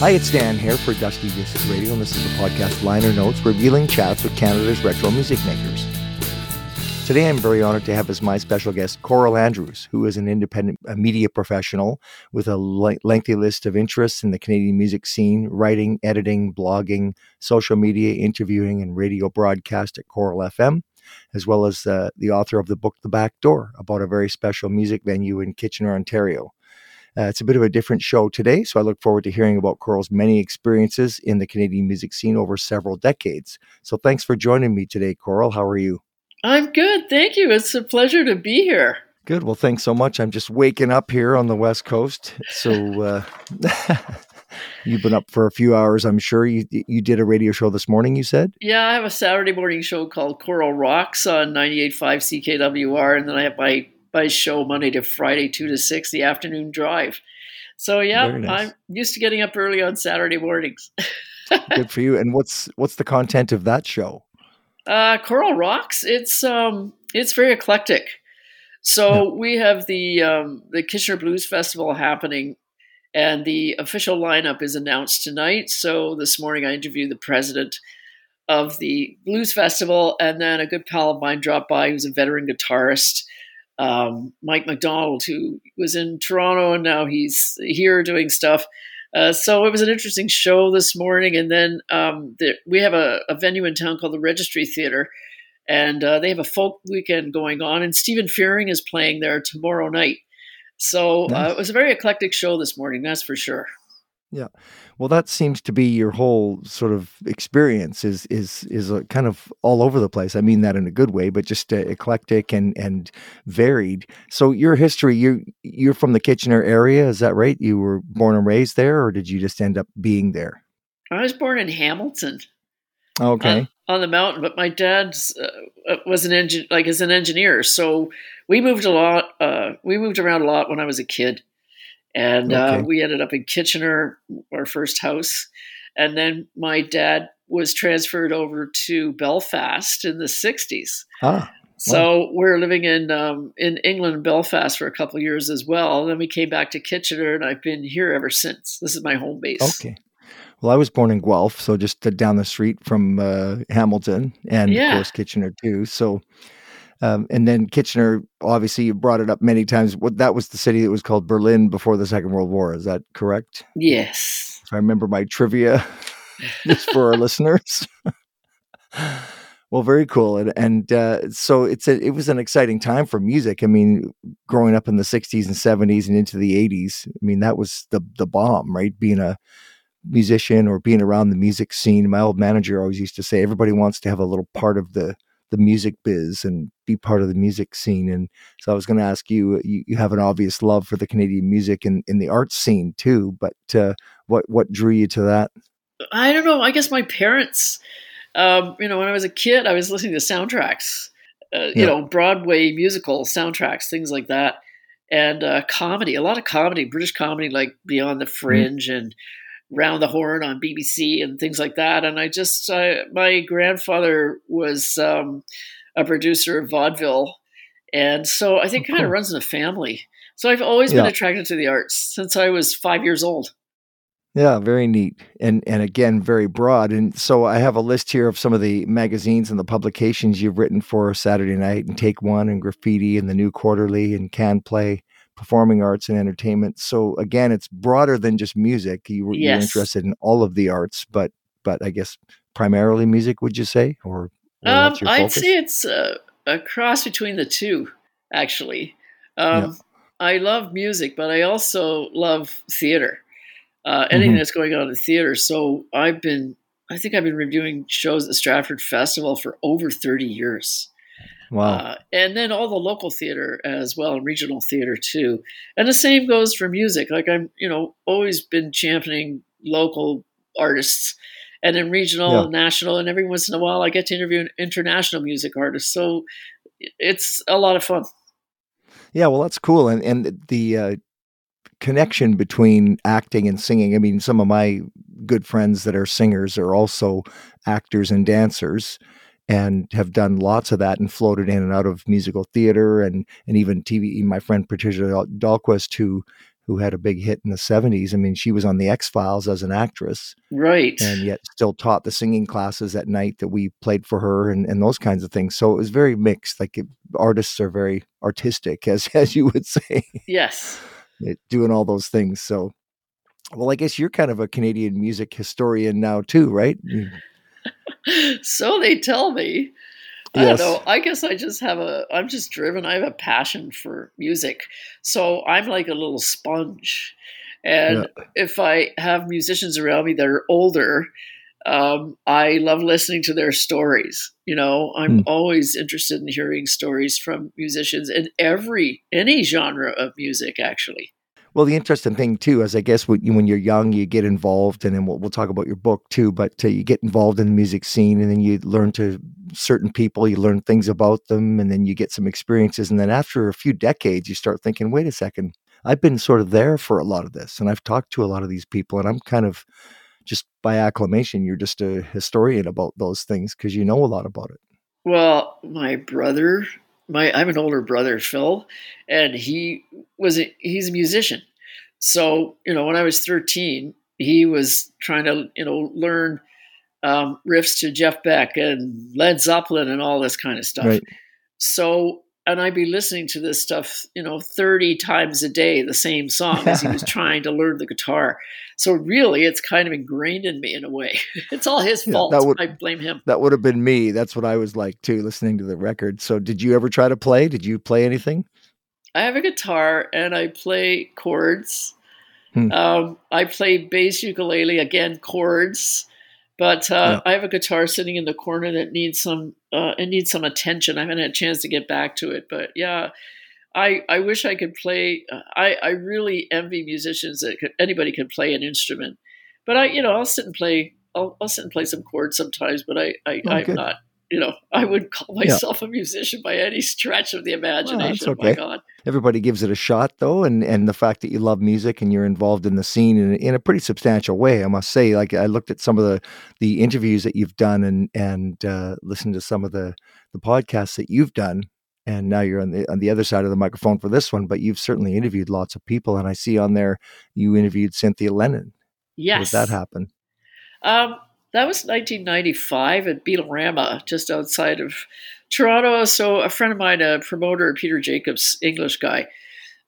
Hi, it's Dan here for Dusty Distance Radio, and this is the podcast Liner Notes, revealing chats with Canada's retro music makers. Today, I'm very honored to have as my special guest Coral Andrews, who is an independent media professional with a lengthy list of interests in the Canadian music scene writing, editing, blogging, social media, interviewing, and radio broadcast at Coral FM, as well as uh, the author of the book The Back Door about a very special music venue in Kitchener, Ontario. Uh, it's a bit of a different show today, so I look forward to hearing about Coral's many experiences in the Canadian music scene over several decades. So thanks for joining me today, Coral. How are you? I'm good. Thank you. It's a pleasure to be here. Good. Well, thanks so much. I'm just waking up here on the West Coast. So uh, you've been up for a few hours, I'm sure. You, you did a radio show this morning, you said? Yeah, I have a Saturday morning show called Coral Rocks on 98.5 CKWR. And then I have my by show Monday to Friday, two to six, the afternoon drive. So yeah, nice. I'm used to getting up early on Saturday mornings. Good for you. And what's what's the content of that show? Uh, Coral Rocks. It's um, it's very eclectic. So yeah. we have the um, the Kitchener Blues Festival happening, and the official lineup is announced tonight. So this morning I interviewed the president of the Blues Festival, and then a good pal of mine dropped by who's a veteran guitarist um, Mike McDonald, who was in Toronto and now he's here doing stuff. Uh, so it was an interesting show this morning. And then um, the, we have a, a, venue in town called the Registry Theater, and uh, they have a folk weekend going on. And Stephen Fearing is playing there tomorrow night. So uh, nice. uh, it was a very eclectic show this morning, that's for sure. Yeah. Well, that seems to be your whole sort of experience is is is a kind of all over the place. I mean that in a good way, but just uh, eclectic and and varied. So your history, you you're from the Kitchener area, is that right? You were born and raised there, or did you just end up being there? I was born in Hamilton. Okay. On, on the mountain, but my dad uh, was an engine like as an engineer, so we moved a lot. Uh, we moved around a lot when I was a kid. And uh, okay. uh, we ended up in Kitchener, our first house. And then my dad was transferred over to Belfast in the 60s. Ah, so wow. we're living in um, in England, Belfast, for a couple years as well. And then we came back to Kitchener, and I've been here ever since. This is my home base. Okay. Well, I was born in Guelph, so just down the street from uh, Hamilton, and yeah. of course Kitchener too. So um, and then Kitchener, obviously, you brought it up many times. What that was the city that was called Berlin before the Second World War. Is that correct? Yes. If I remember my trivia, just for our listeners. well, very cool, and and uh, so it's a, it was an exciting time for music. I mean, growing up in the '60s and '70s and into the '80s. I mean, that was the the bomb, right? Being a musician or being around the music scene. My old manager always used to say, everybody wants to have a little part of the the music biz and be part of the music scene. And so I was going to ask you, you, you, have an obvious love for the Canadian music and in the arts scene too, but uh, what, what drew you to that? I don't know. I guess my parents, um, you know, when I was a kid, I was listening to soundtracks, uh, you know, Broadway musical soundtracks, things like that. And uh, comedy, a lot of comedy, British comedy, like Beyond the mm. Fringe mm. and round the Horne on BBC and things like that. And I just, I, my grandfather was um, a producer of vaudeville. And so I think it kind of runs in the family. So I've always yeah. been attracted to the arts since I was five years old. Yeah, very neat. And and again, very broad. And so I have a list here of some of the magazines and the publications you've written for Saturday Night and Take One and Graffiti and the New Quarterly and Can Play performing arts and entertainment. So again, it's broader than just music. You, yes. You're interested in all of the arts, but but I guess primarily music. Would you say, or, or um, I'd say it's a, a, cross between the two. Actually, um, yeah. I love music, but I also love theater. Uh, anything mm-hmm. that's going on in theater. So I've been, I think I've been reviewing shows at the Stratford Festival for over 30 years. Wow. Uh, and then all the local theater as well, and regional theater too. And the same goes for music. Like I'm, you know, always been championing local artists and then regional yeah. and national. And every once in a while I get to interview an international music artist. So it's a lot of fun. Yeah, well, that's cool. And, and the, uh, connection between acting and singing. I mean, some of my good friends that are singers are also actors and dancers and have done lots of that and floated in and out of musical theater and and even TV. My friend Patricia Dahlquist, who who had a big hit in the 70s. I mean, she was on the X Files as an actress. Right. And yet still taught the singing classes at night that we played for her and, and those kinds of things. So it was very mixed. Like it, artists are very artistic, as, as you would say. Yes. doing all those things. So, well, I guess you're kind of a Canadian music historian now, too, right? so they tell me. I Yes. don't know. I guess I just have a. I'm just driven. I have a passion for music, so I'm like a little sponge. And if I have musicians around me that are older, um, I love listening to their stories. You know, I'm Hmm. always interested in hearing stories from musicians in every any genre of music. Actually, Well, the interesting thing too is, I guess, when, you- when you're young, you get involved, and then we'll, we'll talk about your book too. But uh, you get involved in the music scene, and then you learn to certain people, you learn things about them, and then you get some experiences, and then after a few decades, you start thinking, wait a second, I've been sort of there for a lot of this, and I've talked to a lot of these people, and I'm kind of just by acclamation, you're just a historian about those things because you know a lot about it. Well, my brother, my I have an older brother, Phil, and he was a, he's a musician. So you know, when I was thirteen, he was trying to you know learn um, riffs to Jeff Beck and Led Zeppelin and all this kind of stuff. Right. So and I'd be listening to this stuff, you know, 30 times a day, the same song as he was trying to learn the guitar. So really, it's kind of ingrained in me in a way. It's all his fault. would- I blame him. That would have been me. That's what I was like too, listening to the record. So, did you ever try to play? Did you play anything? I have a guitar and I play chords. Hmm. Um, I play bass ukulele again, chords. But uh, I have a guitar sitting in the corner that needs some uh, it needs some attention. I haven't had a chance to get back to it, but yeah, I I wish I could play. uh, I I really envy musicians that could, anybody can play an instrument. But I you know I'll sit and play I'll, I'll sit and play some chords sometimes. But I, I Oh, I'm good. not you know I wouldn't call Yeah. myself a musician by any stretch of the imagination. okay. My God. Everybody gives it a shot, though, and and the fact that you love music and you're involved in the scene in, in a pretty substantial way, I must say. Like I looked at some of the the interviews that you've done and and uh, listened to some of the the podcasts that you've done, and now you're on the on the other side of the microphone for this one. But you've certainly interviewed lots of people, and I see on there you interviewed Cynthia Lennon. How Yes. did that happen? Um, that was 1995 at Beatlerama, just outside of Toronto. So a friend of mine, a promoter, Peter Jacobs, English guy,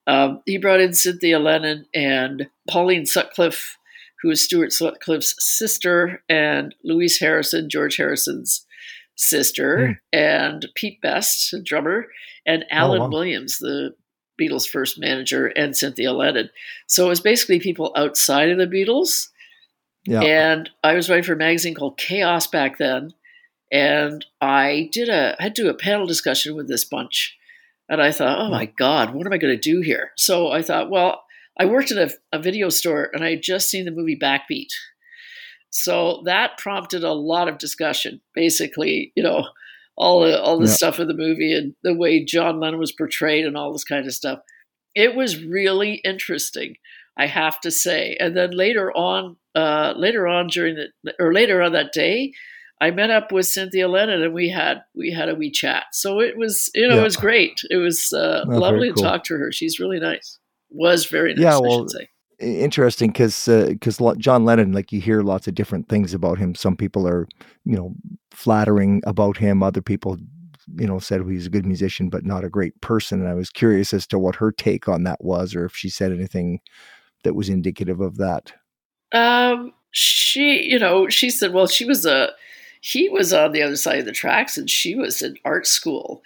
um, he brought in Cynthia Lennon and Pauline Sutcliffe, who is Stuart Sutcliffe's sister, and Louise Harrison, George Harrison's sister, and Pete Best, a drummer, and Alan wow. Williams, the Beatles' first manager, and Cynthia Lennon. So it was basically people outside of the Beatles. Yeah. And I was writing for a magazine called Chaos back then. And I did a I had to do a panel discussion with this bunch. And I thought, oh my God, what am I going to do here? So I thought, well, I worked at a, a video store and I had just seen the movie Backbeat. So that prompted a lot of discussion. Basically, you know, all the all the Yeah. stuff of the movie and the way John Lennon was portrayed and all this kind of stuff. It was really interesting, I have to say. And then later on, uh, later on during the or later on that day, I met up with Cynthia Lennon and we had we had a wee chat. So it was you know Yeah. it was great. It was uh, Oh, lovely to talk to her. She's really nice. Was very nice. Yeah, I well, should say. interesting because because John Lennon, like you hear lots of different things about him. Some people are, you know, flattering about him. Other people, you know, said he's a good musician but not a great person. And I was curious as to what her take on that was, or if she said anything that was indicative of that. Um, she, you know, she said, well, she was a, he was on the other side of the tracks and she was in art school.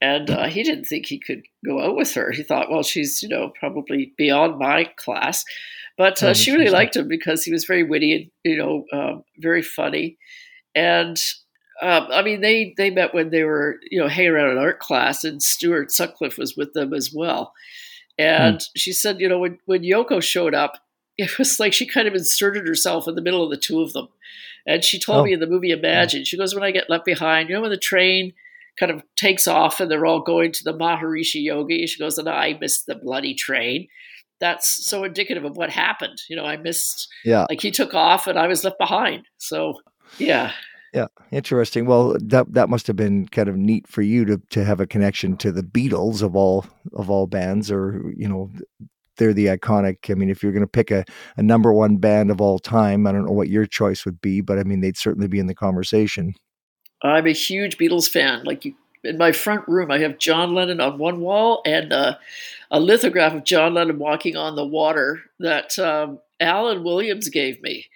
And uh, he didn't think he could go out with her. He thought, well, she's, you know, probably beyond my class. But uh, Oh, she really liked him because he was very witty and, you know, um, very funny. And um, I mean, they, they met when they were, you know, hanging around in art class and Stuart Sutcliffe was with them as well. Hmm. And she said, you know, when, when Yoko showed up, it was like she kind of inserted herself in the middle of the two of them. And she told Oh. me in the movie hmm. Imagine, she goes, When I get left behind, you know, when the train kind of takes off and they're all going to the Maharishi Yogi, she goes, And I missed the bloody train. That's so indicative of what happened. You know, I missed, Yeah, like, he took off and I was left behind. So, yeah. Interesting. Well, that that must have been kind of neat for you to to have a connection to the Beatles of all of all bands, or you know, they're the iconic. I mean, if you're going to pick a, a number one band of all time, I don't know what your choice would be, but I mean, they'd certainly be in the conversation. I'm a huge Beatles fan. Like you, in my front room, I have John Lennon on one wall and uh, a lithograph of John Lennon walking on the water that um, Alan Williams gave me.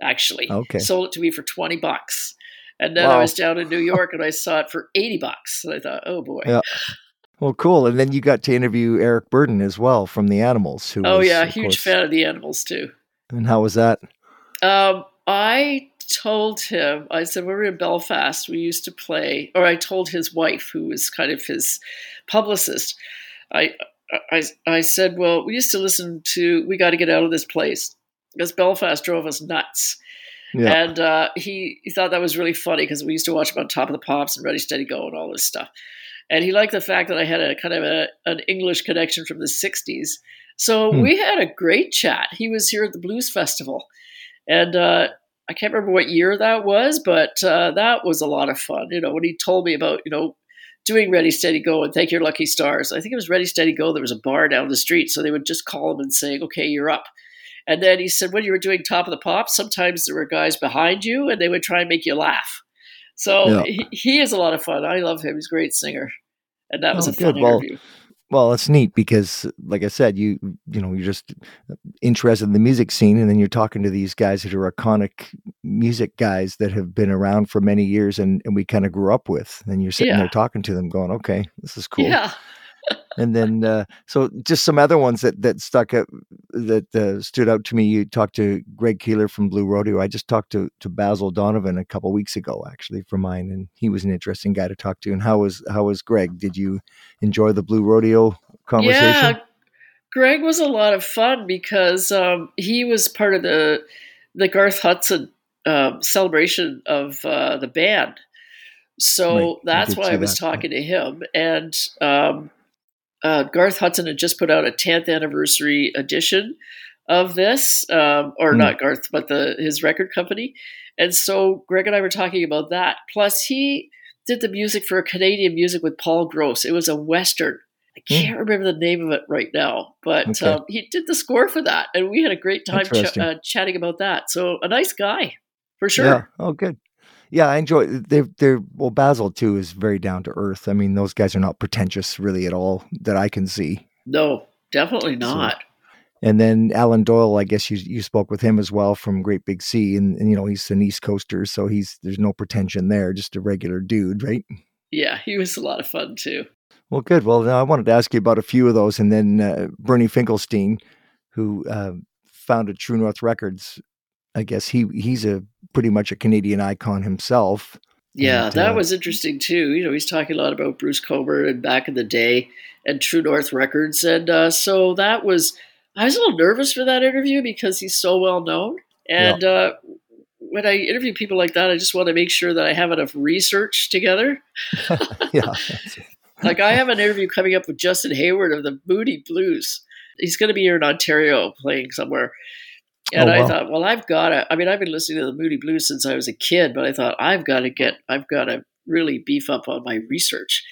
Actually, okay. sold it to me for twenty bucks. And then wow. I was down in New York and I saw it for 80 bucks. And I thought, oh boy. Yeah. Well, cool. And then you got to interview Eric Burdon as well from the Animals. Who oh, was, yeah. Huge course, fan of the Animals, too. And how was that? Um, I told him, I said, we were in Belfast. We used to play, or I told his wife, who was kind of his publicist, I, I, I said, well, we used to listen to We Got to Get Out of This Place because Belfast drove us nuts. Yeah. And uh, he, he thought that was really funny because we used to watch him on Top of the Pops and Ready Steady Go and all this stuff. And he liked the fact that I had a kind of a, an English connection from the 60s. So hmm. we had a great chat. He was here at the Blues Festival. And uh, I can't remember what year that was, but uh, that was a lot of fun. You know, when he told me about, you know, doing Ready Steady Go and Thank Your Lucky Stars. I think it was Ready Steady Go. There was a bar down the street, so they would just call him and say, "Okay, you're up." And then he said, when you were doing Top of the Pop, sometimes there were guys behind you and they would try and make you laugh. So yeah. he, he, is a lot of fun. I love him. He's a great singer. And that was oh, a good. fun well, interview. Well, it's neat because, like I said, you you know you're just interested in the music scene, and then you're talking to these guys that are iconic music guys that have been around for many years, and, and we kind of grew up with. And you're sitting yeah. there talking to them, going, "Okay, this is cool." Yeah and then uh, so just some other ones that that stuck out that uh, stood out to me. You talked to Greg Keelor from Blue Rodeo. I just talked to to Bazil Donovan a couple weeks ago, actually, for mine, and he was an interesting guy to talk to. And how was how was Greg? Did you enjoy the Blue Rodeo conversation? Yeah, Greg was a lot of fun because um, he was part of the the Garth Hudson uh, celebration of uh, the band. So right. that's why I was that. talking to him, and um, uh, Garth Hudson had just put out a 10th anniversary edition of this, um, or mm. not Garth, but the his record company. And so Greg and I were talking about that. Plus, he did the music for Canadian music with Paul Gross. It was a western. I hmm. can't mm. remember the name of it right now, but okay. um, he did the score for that, and we had a great time ch- uh, chatting about that. So a nice guy, for sure. Yeah. Oh, good. Yeah, I enjoy. They're they're well. Bazil too is very down to earth. I mean, those guys are not pretentious really at all that I can see. No, definitely not. So, and then Alan Doyle, I guess you you spoke with him as well from Great Big Sea, and, and you know he's an East Coaster, so he's there's no pretension there, just a regular dude, right? Yeah, he was a lot of fun too. Well, good. Well, now I wanted to ask you about a few of those, and then uh, Bernie Finkelstein, who uh, founded True North Records, I guess he he's a pretty much a Canadian icon himself. Yeah, and, that uh, was interesting too. You know, he's talking a lot about Bruce Cockburn and back in the day and True North Records, and uh, so that was. I was a little nervous for that interview because he's so well known, and yeah. uh, when I interview people like that, I just want to make sure that I have enough research together. yeah. like I have an interview coming up with Justin Hayward of the Moody Blues. He's going to be here in Ontario playing somewhere. Oh, and oh, I thought, well, I've got to. I mean, I've been listening to the Moody Blues since I was a kid, but I thought I've got to get, I've got to really beef up on my research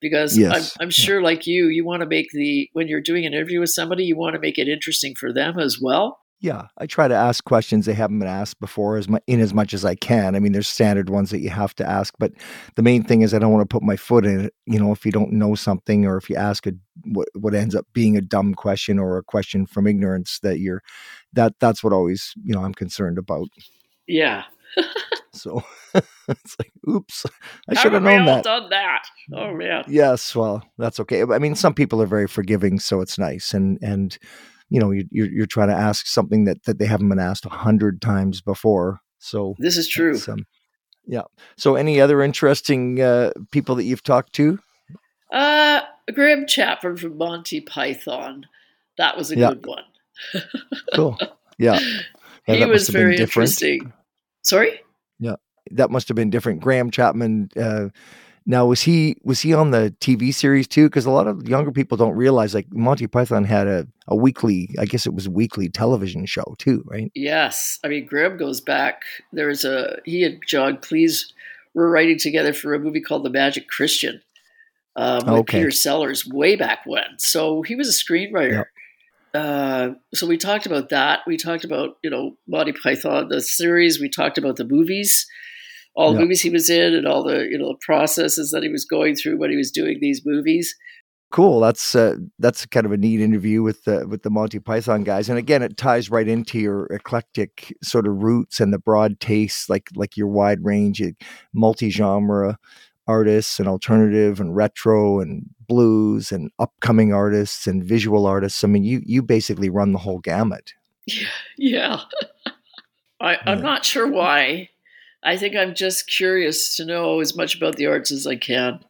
because yes. I'm, I'm, sure, like you, you want to make the when you're doing an interview with somebody, you want to make it interesting for them as well. Yeah, I try to ask questions they haven't been asked before, as much, in as much as I can. I mean, there's standard ones that you have to ask, but the main thing is I don't want to put my foot in it. You know, if you don't know something, or if you ask a what, what ends up being a dumb question or a question from ignorance, that you're that that's what always you know I'm concerned about. Yeah. so it's like, oops, I should have known that. Done that. Oh man. Yes, well, that's okay. I mean, some people are very forgiving, so it's nice, and and you know, you're, you're trying to ask something that, that they haven't been asked a hundred times before. So this is true. Um, yeah. So any other interesting uh, people that you've talked to? Uh, Graham Chapman from Monty Python. That was a yeah. good one. cool. Yeah. yeah he was very interesting. Sorry? Yeah. That must have been different. Graham Chapman, uh, now, was he was he on the TV series too? Because a lot of younger people don't realize like Monty Python had a, a weekly, I guess it was a weekly television show too, right? Yes, I mean Graham goes back. There was a he and John Cleese were writing together for a movie called The Magic Christian um, with okay. Peter Sellers way back when. So he was a screenwriter. Yep. uh, so we talked about that. We talked about you know Monty Python, the series. We talked about the movies, all the movies he was in, and all the you know processes that he was going through when he was doing these movies. Cool. That's uh, that's kind of a neat interview with the with the Monty Python guys, and again, it ties right into your eclectic sort of roots and the broad tastes, like like your wide range, of multi genre artists and alternative and retro and blues and upcoming artists and visual artists. I mean, you you basically run the whole gamut. Yeah. I, I'm not sure why. I think I'm just curious to know as much about the arts as I can.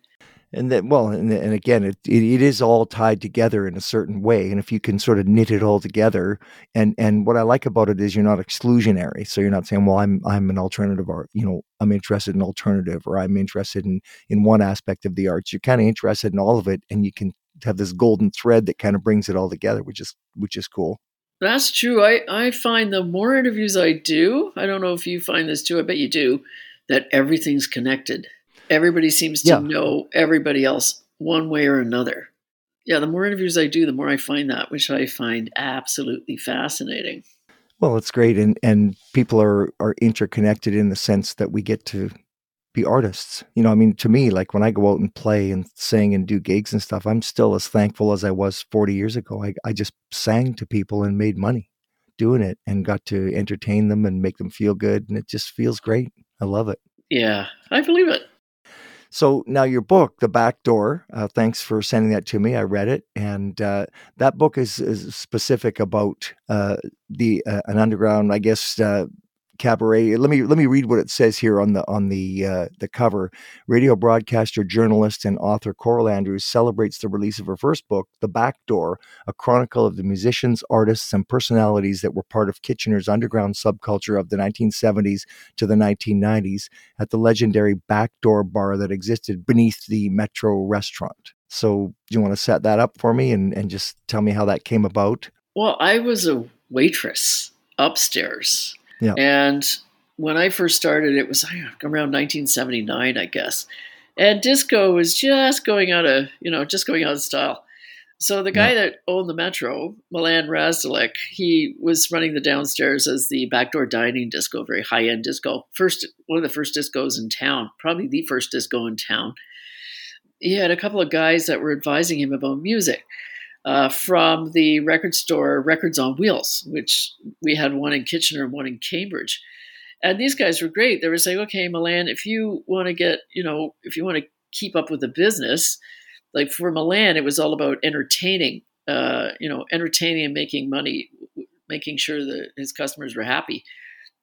And then well and, and again it, it, it is all tied together in a certain way. And if you can sort of knit it all together and and what i like about it is you're not exclusionary. So you're not saying well i'm i'm an alternative art you know i'm interested in alternative or i'm interested in in one aspect of the arts. You're kind of interested in all of it and you can have this golden thread that kind of brings it all together which is which is cool that's true i i find the more interviews i do i don't know if you find this too i bet you do that everything's connected Everybody seems to yeah. know everybody else one way or another. Yeah, the more interviews I do, the more I find that, which I find absolutely fascinating. Well, it's great, and and people are are interconnected in the sense that we get to be artists. You know, I mean, to me, like when I go out and play and sing and do gigs and stuff, I'm still as thankful as I was 40 years ago. I, I just sang to people and made money doing it and got to entertain them and make them feel good. And it just feels great. I love it. Yeah, I believe it. So now your book, The Back Door. Uh, thanks for sending that to me. I read it, and uh, that book is, is specific about uh, the uh, an underground, I guess, uh, cabaret. Let me let me read what it says here on the on the uh, the cover. Radio broadcaster, journalist, and author Coral Andrews celebrates the release of her first book, The Back Door, a chronicle of the musicians, artists, and personalities that were part of Kitchener's underground subculture of the 1970s to the 1990s at the legendary Back Door bar that existed beneath the Metro restaurant. So, do you want to set that up for me and, and just tell me how that came about? Well, I was a waitress upstairs yeah. And when I first started, it was around 1979, I guess. And disco was just going out of, you know, just going out of style. So the guy yeah. that owned the Metro, Milan Razdelek, he was running the downstairs as the backdoor dining disco, very high end disco. First, one of the first discos in town, probably the first disco in town. He had a couple of guys that were advising him about music uh, from the record store Records on Wheels, which we had one in Kitchener and one in Cambridge. And these guys were great. They were saying, okay, Milan, if you want to get, you know, if you want to keep up with the business, like for Milan, it was all about entertaining, uh, you know, entertaining and making money, making sure that his customers were happy.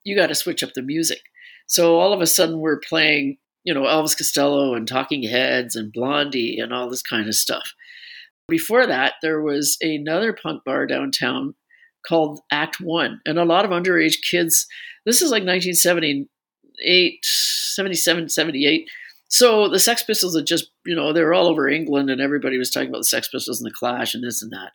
You got to switch up the music. So all of a sudden, we're playing, you know, Elvis Costello and Talking Heads and Blondie and all this kind of stuff. Before that, there was another punk bar downtown called Act One, and a lot of underage kids. This is like 1978, 77, 78. So the Sex Pistols had just, you know, they were all over England, and everybody was talking about the Sex Pistols and the Clash and this and that.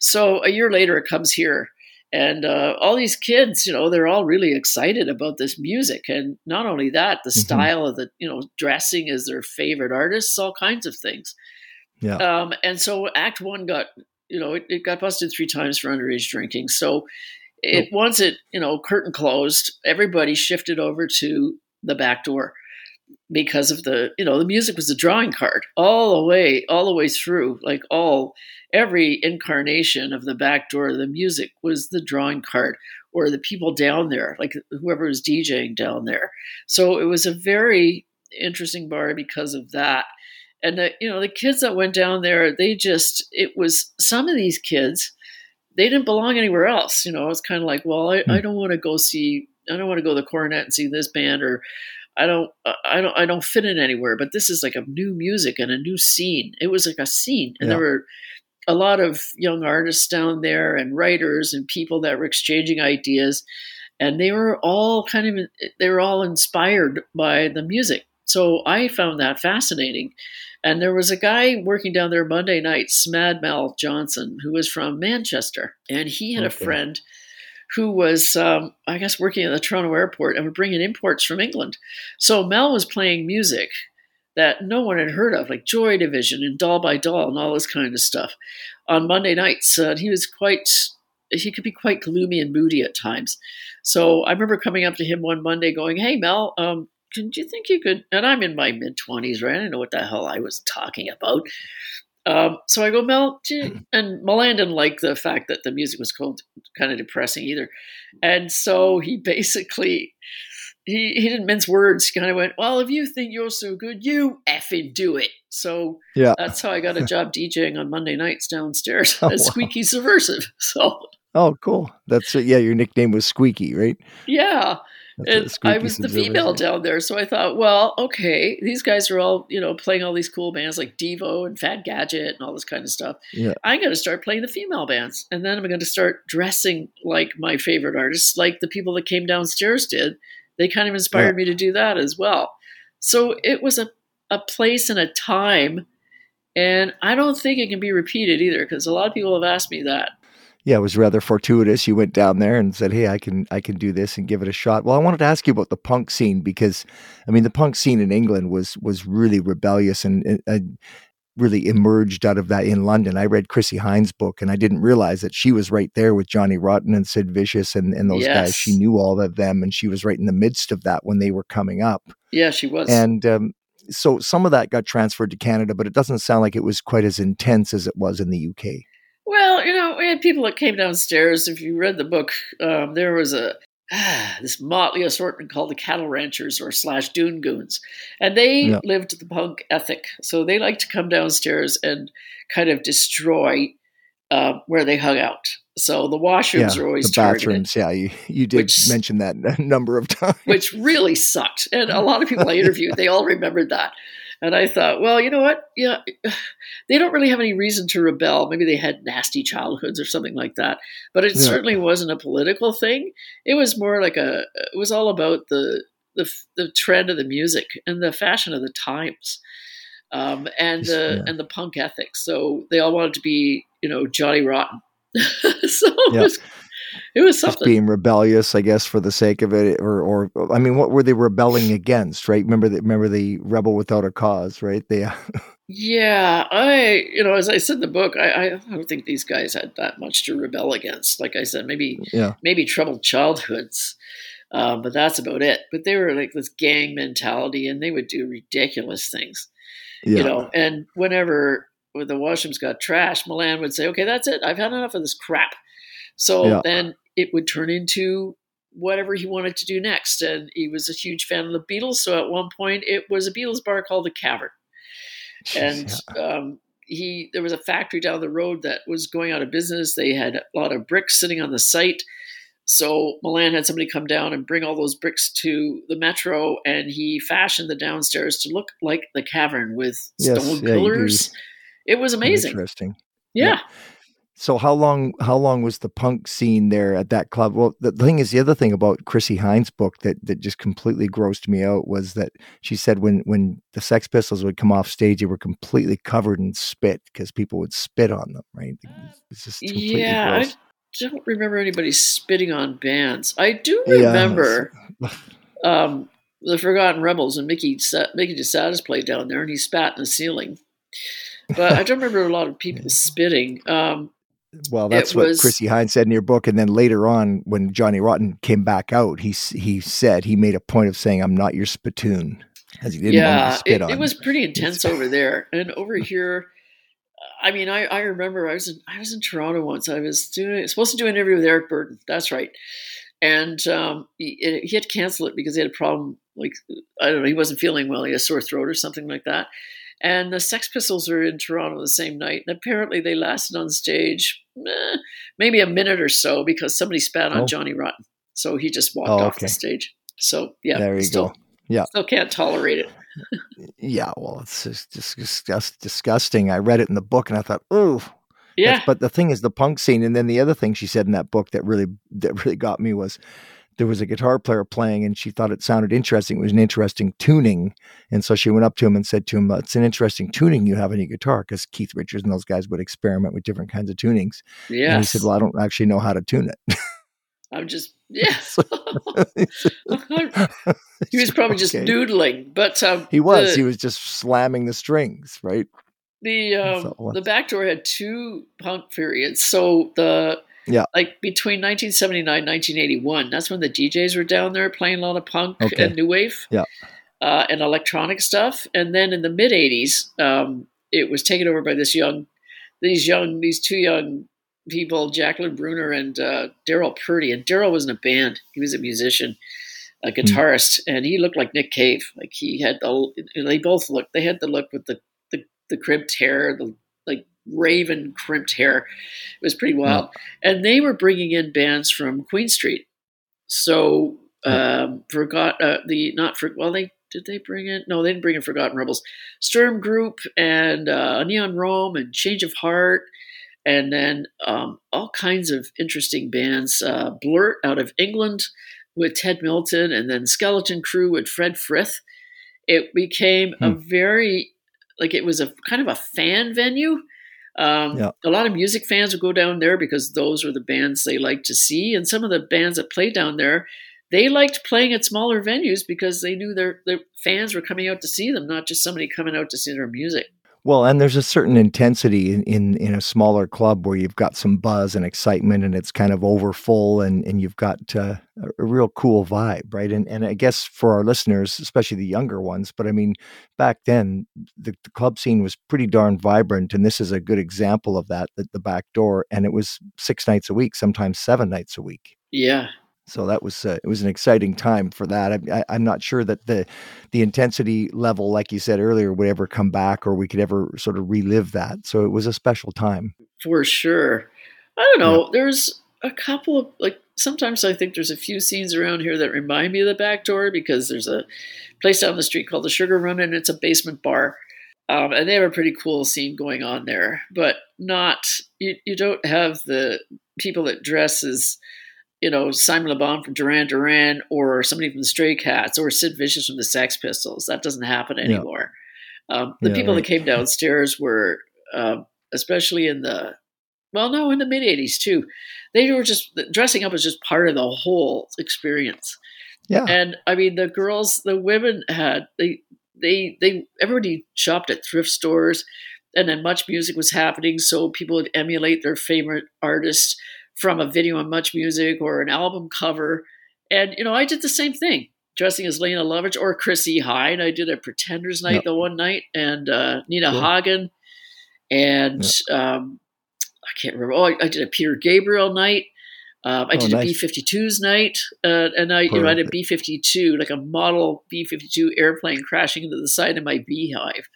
So a year later, it comes here, and uh, all these kids, you know, they're all really excited about this music, and not only that, the mm-hmm. style of the, you know, dressing as their favorite artists, all kinds of things. Yeah. Um, and so Act One got, you know, it, it, got busted three times for underage drinking. So it oh. once it, you know, curtain closed, everybody shifted over to the back door because of the, you know, the music was the drawing card all the way, all the way through, like all every incarnation of the back door, the music was the drawing card or the people down there, like whoever was DJing down there. So it was a very interesting bar because of that and the, you know the kids that went down there they just it was some of these kids they didn't belong anywhere else you know it's kind of like well I, I hmm. don't want to go see i don't want to go to the coronet and see this band or i don't i don't i don't fit in anywhere but this is like a new music and a new scene it was like a scene and yeah. there were a lot of young artists down there and writers and people that were exchanging ideas and they were all kind of they were all inspired by the music so i found that fascinating and there was a guy working down there Monday night, Smad Mel Johnson, who was from Manchester. And he had okay. a friend who was, um, I guess, working at the Toronto airport and would bring in imports from England. So Mel was playing music that no one had heard of, like Joy Division and Doll by Doll and all this kind of stuff. on Monday nights. Uh, he was quite he could be quite gloomy and moody at times. So I remember coming up to him one Monday, going, "Hey Mel, um, do you think you could?" And I'm in my mid twenties, right? I didn't know what the hell I was talking about. Um, so I go, Mel, and Milan didn't like the fact that the music was cold, kind of depressing either. And so he basically, he, he didn't mince words. He kind of went, well, if you think you're so good, you effing do it. So yeah. that's how I got a job DJing on Monday nights downstairs oh, as wow. Squeaky Subversive. So. Oh, cool. That's, yeah, your nickname was Squeaky, right? Yeah and I was the female down there, so I thought, well, okay, these guys are all you know playing all these cool bands like Devo and Fad Gadget and all this kind of stuff. Yeah. I'm going to start playing the female bands, and then I'm going to start dressing like my favorite artists, like the people that came downstairs did. They kind of inspired yeah. me to do that as well. So it was a a place and a time, and I don't think it can be repeated either because a lot of people have asked me that yeah, it was rather fortuitous. You went down there and said, "Hey, I can I can do this and give it a shot." Well, I wanted to ask you about the punk scene because, I mean, the punk scene in England was was really rebellious and, and really emerged out of that in London. I read Chrissie Hynde's book and I didn't realize that she was right there with Johnny Rotten and Sid Vicious and, and those yes. guys. She knew all of them and she was right in the midst of that when they were coming up. Yeah, she was. And um, so some of that got transferred to Canada, but it doesn't sound like it was quite as intense as it was in the UK. Well, you know, we had people that came downstairs. If you read the book, um, there was a ah, this motley assortment called the cattle ranchers or slash dune goons, and they yeah. lived the punk ethic. So they like to come downstairs and kind of destroy uh, where they hung out. So the washrooms yeah, are always the bathrooms. Targeted, yeah, you, you did which, mention that a number of times, which really sucked. And a lot of people I interviewed, they all remembered that. And I thought, well, you know what? Yeah, they don't really have any reason to rebel. Maybe they had nasty childhoods or something like that. But it yeah. certainly wasn't a political thing. It was more like a. It was all about the the the trend of the music and the fashion of the times, um, and the yeah. and the punk ethics. So they all wanted to be, you know, Johnny Rotten. so yeah. it was it was something. Just being rebellious, I guess, for the sake of it, or, or I mean, what were they rebelling against? Right? Remember the remember the rebel without a cause, right? They. yeah, I you know, as I said in the book, I, I don't think these guys had that much to rebel against. Like I said, maybe yeah. maybe troubled childhoods. Uh, but that's about it. But they were like this gang mentality, and they would do ridiculous things, yeah. you know. And whenever the washrooms got trashed, Milan would say, "Okay, that's it. I've had enough of this crap." So yeah. then it would turn into whatever he wanted to do next. And he was a huge fan of the Beatles. So at one point, it was a Beatles bar called the Cavern. And um, he there was a factory down the road that was going out of business. They had a lot of bricks sitting on the site. So Milan had somebody come down and bring all those bricks to the metro, and he fashioned the downstairs to look like the cavern with yes, stone yeah, pillars. It was amazing. Interesting. Yeah. yeah. So how long how long was the punk scene there at that club? Well, the, thing is, the other thing about Chrissie Hynde's book that that just completely grossed me out was that she said when when the Sex Pistols would come off stage, they were completely covered in spit because people would spit on them. Right? It's just completely yeah, gross. I don't remember anybody spitting on bands. I do remember yeah. um, the Forgotten Rebels and Mickey Mickey DeSadist played down there, and he spat in the ceiling. But I don't remember a lot of people spitting. Um, well, that's it what was, Chrissie Hynde said in your book, and then later on, when Johnny Rotten came back out, he he said he made a point of saying, "I'm not your spittoon," as he didn't yeah, want to spit it, it was pretty intense over there, and over here. I mean, I, I remember I was in I was in Toronto once. I was doing supposed to do an interview with Eric Burdon. That's right, and um, he, he had to cancel it because he had a problem. Like I don't know, he wasn't feeling well. He had a sore throat or something like that. And the Sex Pistols were in Toronto the same night. And apparently they lasted on stage eh, maybe a minute or so because somebody spat on oh. Johnny Rotten. So he just walked oh, off the stage. So yeah, there you still, go. Yeah, still can't tolerate it. yeah, well, it's just, just disgust, disgusting. I read it in the book and I thought, ooh. yeah. but the thing is, the punk scene, and then the other thing she said in that book that really that really got me was there was a guitar player playing and she thought it sounded interesting. It was an interesting tuning. And so she went up to him and said to him, It's an interesting tuning you have in your guitar because Keith Richards and those guys would experiment with different kinds of tunings. Yeah. And he said, Well, I don't actually know how to tune it. I'm just, yeah. he was probably just okay. doodling, but um, he was. The, he was just slamming the strings, right? The um, the back door had two punk periods. So the yeah, like between 1979 1981, that's when the DJs were down there playing a lot of punk Okay. and new wave. Yeah. Uh, and electronic stuff. And then in the mid 80s, um, it was taken over by this young, these young, these two young people, Jacqueline Bruner and uh, Daryl Purdy. And Daryl was in a band. He was a musician, a guitarist, and he looked like Nick Cave. Like he had the, they both looked, they had the look with the, the, the crimped hair, the raven crimped hair. It was pretty wild. And they were bringing in bands from Queen Street. So, um, forgot uh, the, not for, well, they, did they bring in? No, they didn't bring in Forgotten Rebels. Sturm Group and uh, Neon Rome and Change of Heart, and then um, all kinds of interesting bands. Uh, Blurt out of England with Ted Milton, and then Skeleton Crew with Fred Frith. It became a very like it was a kind of a fan venue. Um, Yeah. A lot of music fans would go down there because those were the bands they liked to see, and some of the bands that played down there they liked playing at smaller venues because they knew their, their fans were coming out to see them, not just somebody coming out to see their music. Well, and there's a certain intensity in, in, in a smaller club where you've got some buzz and excitement and it's kind of over full and, and you've got uh, a, real cool vibe, right? And, and I guess for our listeners, especially the younger ones, but I mean, back then the, the club scene was pretty darn vibrant. And this is a good example of that, at the back door. And it was six nights a week, sometimes seven nights a week. Yeah. So that was uh, it was an exciting time for that. I, I, I'm not sure that the the intensity level, like you said earlier, would ever come back, or we could ever sort of relive that. So it was a special time. For sure. I don't know. There's a couple of like sometimes I think there's a few scenes around here that remind me of the back door because there's a place down the street called the Sugar Run and it's a basement bar. Um, and they have a pretty cool scene going on there, but not you, you don't have the people that dress as you know Simon Le Bon from Duran Duran or somebody from the Stray Cats or Sid Vicious from the Sex Pistols. That doesn't happen Yeah. anymore. Um, the Yeah, people right. that came downstairs were, um, especially in the well, no, in the mid '80s too. They were just dressing up was just part of the whole experience. Yeah, And I mean, the girls, the women had they they they everybody shopped at thrift stores, and then much music was happening, so people would emulate their favorite artist from a video on Much Music or an album cover. And you know, I did the same thing, dressing as Lene Lovich or Chrissie Hynde. I did a Pretenders night Yep. the one night, and uh, Nina Cool. Hagen, and um, I can't remember. Oh, I, I did a Peter Gabriel night. Um, I Oh, did nice. a B-52s night, uh, and I, you know, I had a B-52, like a model B-52 airplane crashing into the side of my beehive.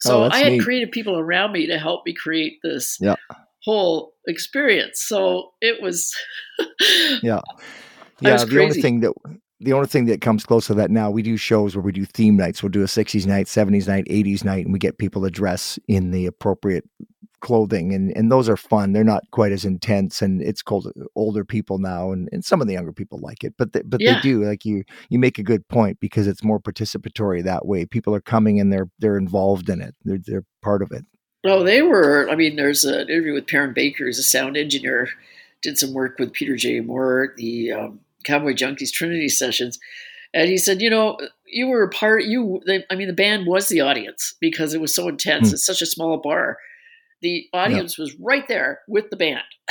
So Oh, I had neat. creative people around me to help me create this Yeah. Whole experience. So it was, yeah, yeah. was The only thing that the only thing that comes close to that now, we do shows where we do theme nights. We'll do a '60s night, '70s night, '80s night, and we get people to dress in the appropriate clothing, and and those are fun. They're not quite as intense, and it's called uh, older people now, and, and some of the younger people like it, but they, but Yeah. they do like you. You make a good point because it's more participatory that way. People are coming and they're they're involved in it. They're they're part of it. Well, they were, I mean, there's an interview with Perrin Baker, who's a sound engineer, did some work with Peter J. Moore, the um, Cowboy Junkies Trinity sessions. And he said, you know, you were a part, you, they, I mean, the band was the audience because it was so intense. Hmm. It's such a small bar. The audience was right there with the band.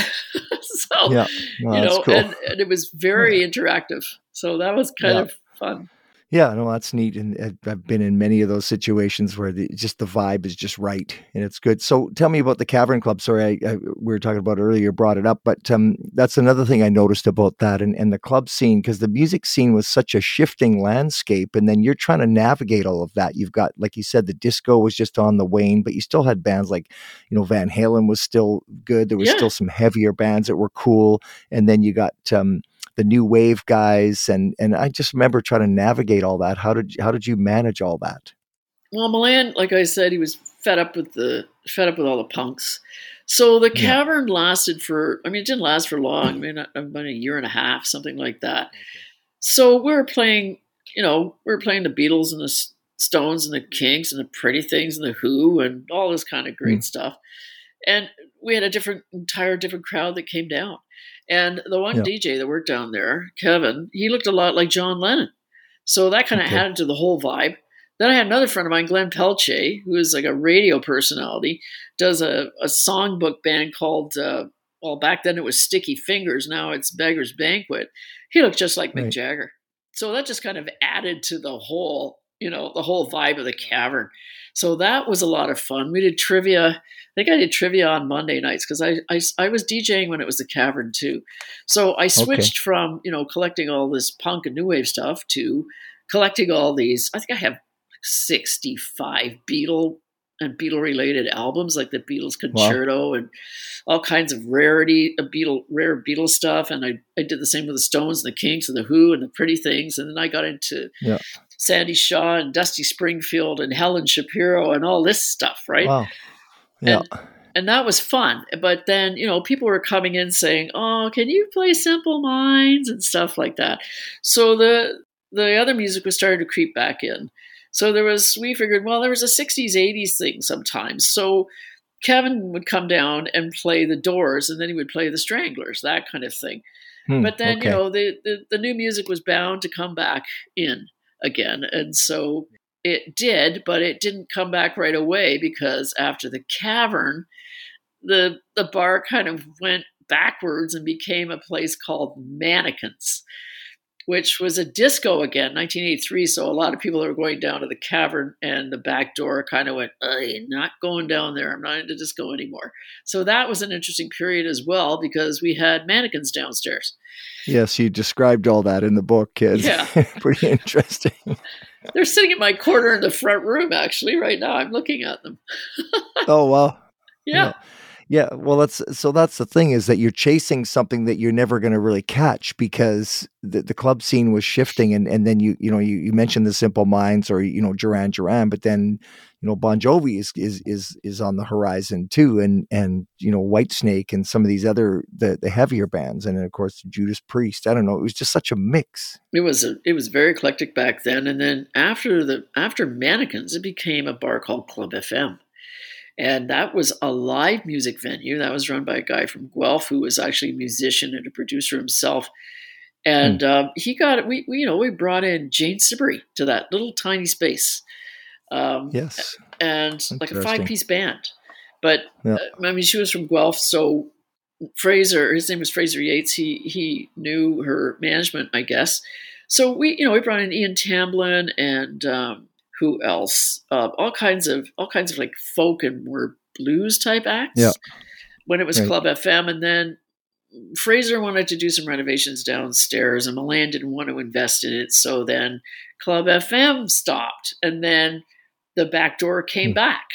so, Yeah, No, you know, cool. and, and it was very interactive. So that was kind Yeah. of fun. Yeah, no, that's neat, and uh, I've been in many of those situations where the, just the vibe is just right, and it's good. So, tell me about the Cavern Club. Sorry, I, I, we were talking about earlier, brought it up, but um, that's another thing I noticed about that and, and the club scene because the music scene was such a shifting landscape, and then you're trying to navigate all of that. You've got, like you said, the disco was just on the wane, but you still had bands like, you know, Van Halen was still good. There was Yeah. still some heavier bands that were cool, and then you got um, the new wave guys and and I just remember trying to navigate all that. How did how did you manage all that? Well, Milan, like I said, he was fed up with the fed up with all the punks. So the Yeah. cavern lasted for. I mean, it didn't last for long. I mean, about a year and a half, something like that. So we were playing. You know, we were playing the Beatles and the Stones and the Kinks and the Pretty Things and the Who and all this kind of great Mm. stuff. And we had a different, entire different crowd that came down. And the one Yeah. DJ that worked down there, Kevin, he looked a lot like John Lennon. So that kind of Okay. added to the whole vibe. then I had another friend of mine, Glenn Pelche, who is like a radio personality, does a, a songbook band called, uh, well, back then it was Sticky Fingers. Now it's Beggar's Banquet. He looked just like right. Mick Jagger. So that just kind of added to the whole, you know, the whole vibe of the cavern. So that was a lot of fun. We did trivia. I think I did trivia on Monday nights because I, I, I, was DJing when it was the cavern too. So I switched okay. from, you know, collecting all this punk and new wave stuff to collecting all these. I think I have 65 Beatle and Beatle related albums like the Beatles Concerto wow. and all kinds of rarity, a Beatle, rare Beatle stuff. And I, I did the same with the Stones and the Kinks and the Who and the Pretty Things. And then I got into yeah. Sandie Shaw and Dusty Springfield and Helen Shapiro and all this stuff, right? Wow. Yeah. And, and that was fun. But then, you know, people were coming in saying, "Oh, can you play Simple Minds?" and stuff like that. So the the other music was starting to creep back in. So there was, we figured, well, there was a 60s, 80s thing sometimes. So Kevin would come down and play the Doors, and then he would play the Stranglers, that kind of thing. Hmm, but then, okay. you know, the, the, the new music was bound to come back in again. And so it did, but it didn't come back right away because after the cavern, the the bar kind of went backwards and became a place called Mannequins which was a disco again, 1983. So a lot of people are going down to the cavern, and the back door kind of went, not going down there. I'm not into disco anymore. So that was an interesting period as well because we had mannequins downstairs. Yes, you described all that in the book, kids. Yeah. Pretty interesting. They're sitting in my corner in the front room, actually, right now. I'm looking at them. oh, wow. yeah. yeah. Yeah, well, that's so. That's the thing is that you're chasing something that you're never going to really catch because the, the club scene was shifting, and and then you you know you, you mentioned the Simple Minds or you know Duran Duran, but then you know Bon Jovi is is is is on the horizon too, and and you know Whitesnake and some of these other the the heavier bands, and then of course Judas Priest. I don't know. It was just such a mix. It was a, it was very eclectic back then, and then after the after Mannequins, it became a bar called Club FM and that was a live music venue that was run by a guy from Guelph who was actually a musician and a producer himself. And mm. um, he got it. We, we, you know, we brought in Jane Siberry to that little tiny space. Um, yes. And like a five piece band. But yeah. uh, I mean, she was from Guelph. So Fraser, his name was Fraser Yates. He, he knew her management, I guess. So we, you know, we brought in Ian Tamblyn and um, who else? Uh, all kinds of all kinds of like folk and more blues type acts. Yeah. When it was right. Club FM, and then Fraser wanted to do some renovations downstairs, and Milan didn't want to invest in it. So then Club FM stopped, and then the back door came mm. back.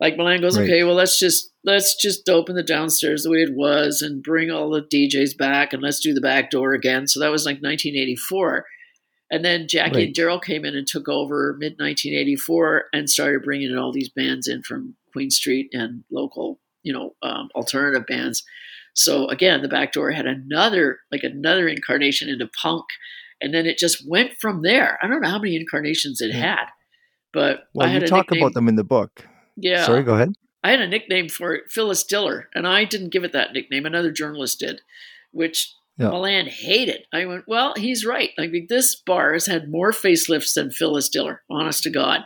Like Milan goes, right. okay, well let's just let's just open the downstairs the way it was, and bring all the DJs back, and let's do the back door again. So that was like 1984. And then Jackie right. and Daryl came in and took over mid 1984 and started bringing in all these bands in from Queen Street and local, you know, um, alternative bands. So again, the back door had another, like another incarnation into punk, and then it just went from there. I don't know how many incarnations it had, but well, I had you talk nickname. about them in the book. Yeah. Sorry, go ahead. I had a nickname for it, Phyllis Diller, and I didn't give it that nickname. Another journalist did, which yeah. Milan hated. I went, well, he's right. I mean, this bar has had more facelifts than Phyllis Diller, honest to God.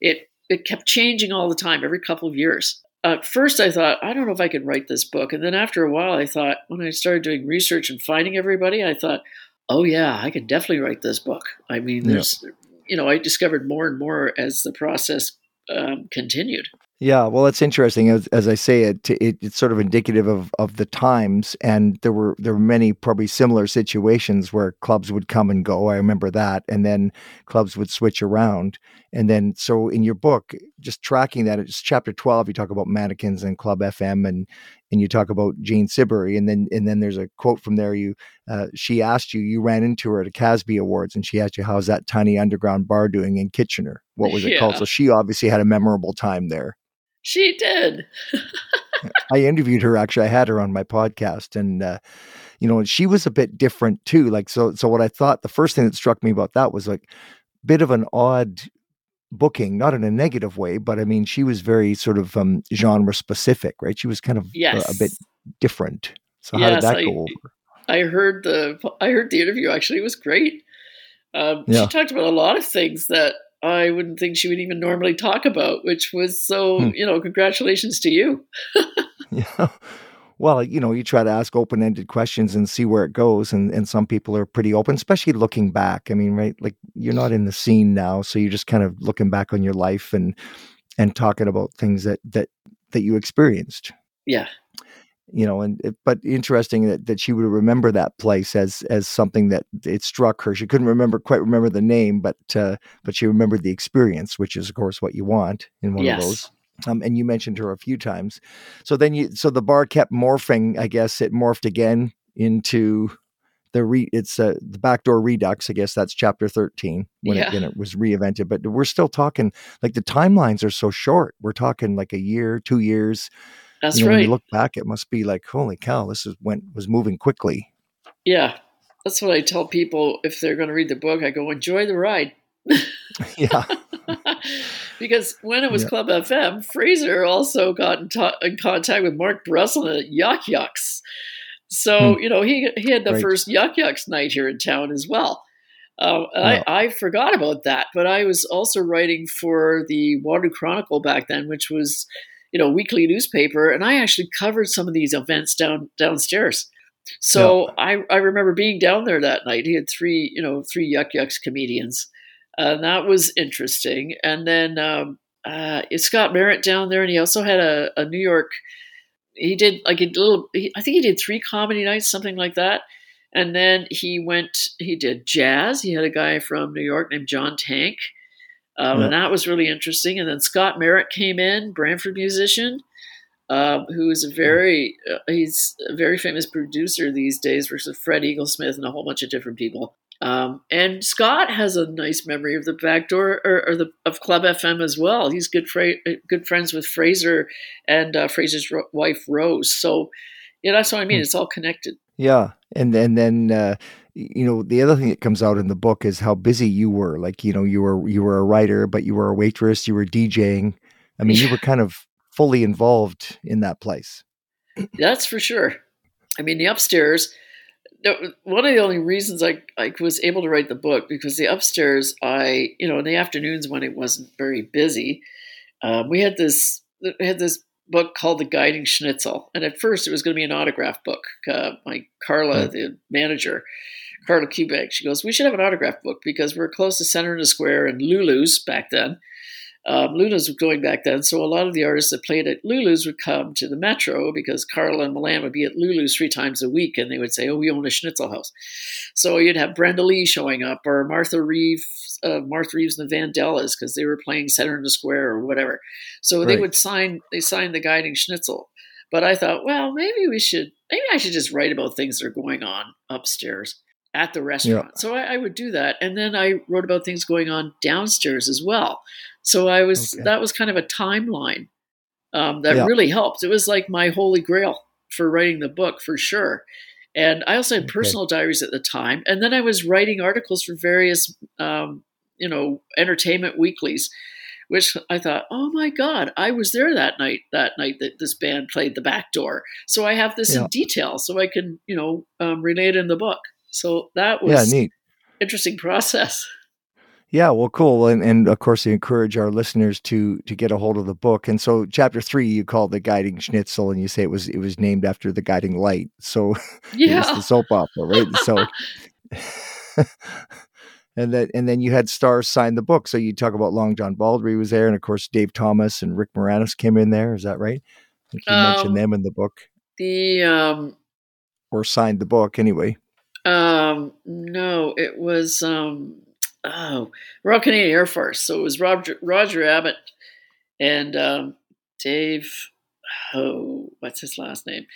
It it kept changing all the time, every couple of years. At first, I thought, I don't know if I can write this book. And then after a while, I thought, when I started doing research and finding everybody, I thought, oh, yeah, I can definitely write this book. I mean, there's, yeah. you know, I discovered more and more as the process um, continued. Yeah, well, it's interesting. As, as I say, it, it, it's sort of indicative of, of the times, and there were there were many probably similar situations where clubs would come and go. I remember that, and then clubs would switch around, and then so in your book, just tracking that, it's chapter twelve. You talk about mannequins and Club FM, and and you talk about Jane Siberry, and then and then there's a quote from there. You uh, she asked you, you ran into her at a Casby Awards, and she asked you, "How's that tiny underground bar doing in Kitchener? What was it yeah. called?" So she obviously had a memorable time there. She did. I interviewed her actually. I had her on my podcast, and uh, you know, she was a bit different too. Like so, so what I thought the first thing that struck me about that was like bit of an odd booking, not in a negative way, but I mean, she was very sort of um, genre specific, right? She was kind of yes. a, a, bit different. So how yes, did that I, go over? I heard the I heard the interview. Actually, it was great. Um, yeah. She talked about a lot of things that I wouldn't think she would even normally talk about, which was so, hmm. you know, congratulations to you. yeah. Well, you know, you try to ask open ended questions and see where it goes. And, and some people are pretty open, especially looking back. I mean, right? Like you're not in the scene now. So you're just kind of looking back on your life and, and talking about things that, that, that you experienced. Yeah you know and but interesting that, that she would remember that place as as something that it struck her. She couldn't remember quite remember the name but uh, but she remembered the experience which is of course what you want in one yes. of those. Um, and you mentioned her a few times. So then you so the bar kept morphing i guess. It morphed again into the re it's uh, the backdoor redux i guess that's chapter 13 when, yeah. it, when it was reinvented. But we're still talking like the timelines are so short. We're talking like a year two years that's you know, right. When you look back, it must be like, holy cow, this is went was moving quickly. Yeah, that's what I tell people if they're going to read the book. I go, enjoy the ride. yeah. because when it was yeah. Club FM, Fraser also got in, in, contact with Mark Breslin at Yuk Yuk's. So hmm. you know he he had the right. first Yuk Yuk's night here in town as well. Um, yeah. I, I forgot about that, but I was also writing for the Waterloo Chronicle back then, which was you know weekly newspaper, and I actually covered some of these events down downstairs. So I, I remember being down there that night. He had three you know three Yuk Yuk's comedians, and that was interesting. And then um, uh, Scott Merritt down there, and he also had a, a New York. He did like a little. He, I think he did three comedy nights, something like that. And then he went. He did jazz. He had a guy from New York named John Tank. Um, yeah. And that was really interesting. And then Scott Merritt came in, Brantford musician, uh, who is a very uh, he's a very famous producer these days, versus Fred Eaglesmith and a whole bunch of different people. Um, and Scott has a nice memory of the back door or, or the of Club FM as well. He's good fra- good friends with Fraser and uh, Fraser's ro- wife Rose. So yeah, that's what I mean. Hmm. It's all connected. Yeah, and and then uh, you know the other thing that comes out in the book is how busy you were. Like you know you were you were a writer but you were a waitress you were djing. I mean you were kind of fully involved in that place. That's for sure. I mean the upstairs one of the only reasons I, I was able to write the book because the upstairs i you know in the afternoons when it wasn't very busy um, we had this we had this book called the guiding schnitzel. And at first it was going to be an autograph book uh, my carla the manager Carla Kubek. She goes, We should have an autograph book because we're close to Center in the Square and Lulu's back then. Um, Lulu's was going back then, so a lot of the artists that played at Lulu's would come to the Metro because Carla and Milan would be at Lulu's three times a week, and they would say, "Oh, we own a Schnitzel house." So you'd have Brenda Lee showing up, or Martha Reeves, uh, Martha Reeves and the Vandellas because they were playing Center in the Square or whatever. So right. they would sign, they signed the Guiding Schnitzel. But I thought, well, maybe we should, maybe I should just write about things that are going on upstairs at the restaurant. So I, I, would do that. And then I wrote about things going on downstairs as well. So I was, okay. that was kind of a timeline um, that really helped. It was like my holy grail for writing the book for sure. And I also had okay. personal diaries at the time. And then I was writing articles for various, um, you know, entertainment weeklies, which I thought, oh my God, I was there that night, that night that this band played the back door. So I have this in detail so I can, you know, um, relate it in the book. So that was yeah, neat. interesting process. Yeah, well, cool, and and of course, we encourage our listeners to to get a hold of the book. And so, chapter three, you call the guiding schnitzel, and you say it was it was named after the guiding light. So, yeah, it's the soap opera, right? so, and then and then you had stars sign the book. So you talk about Long John Baldry was there, and of course, Dave Thomas and Rick Moranis came in there. Is that right? I think you um, mentioned them in the book. The um, or signed the book anyway. Um, no, it was um, oh Royal Canadian Air Farce. So it was Roger, Roger Abbott and um, Dave. Oh, what's his last name?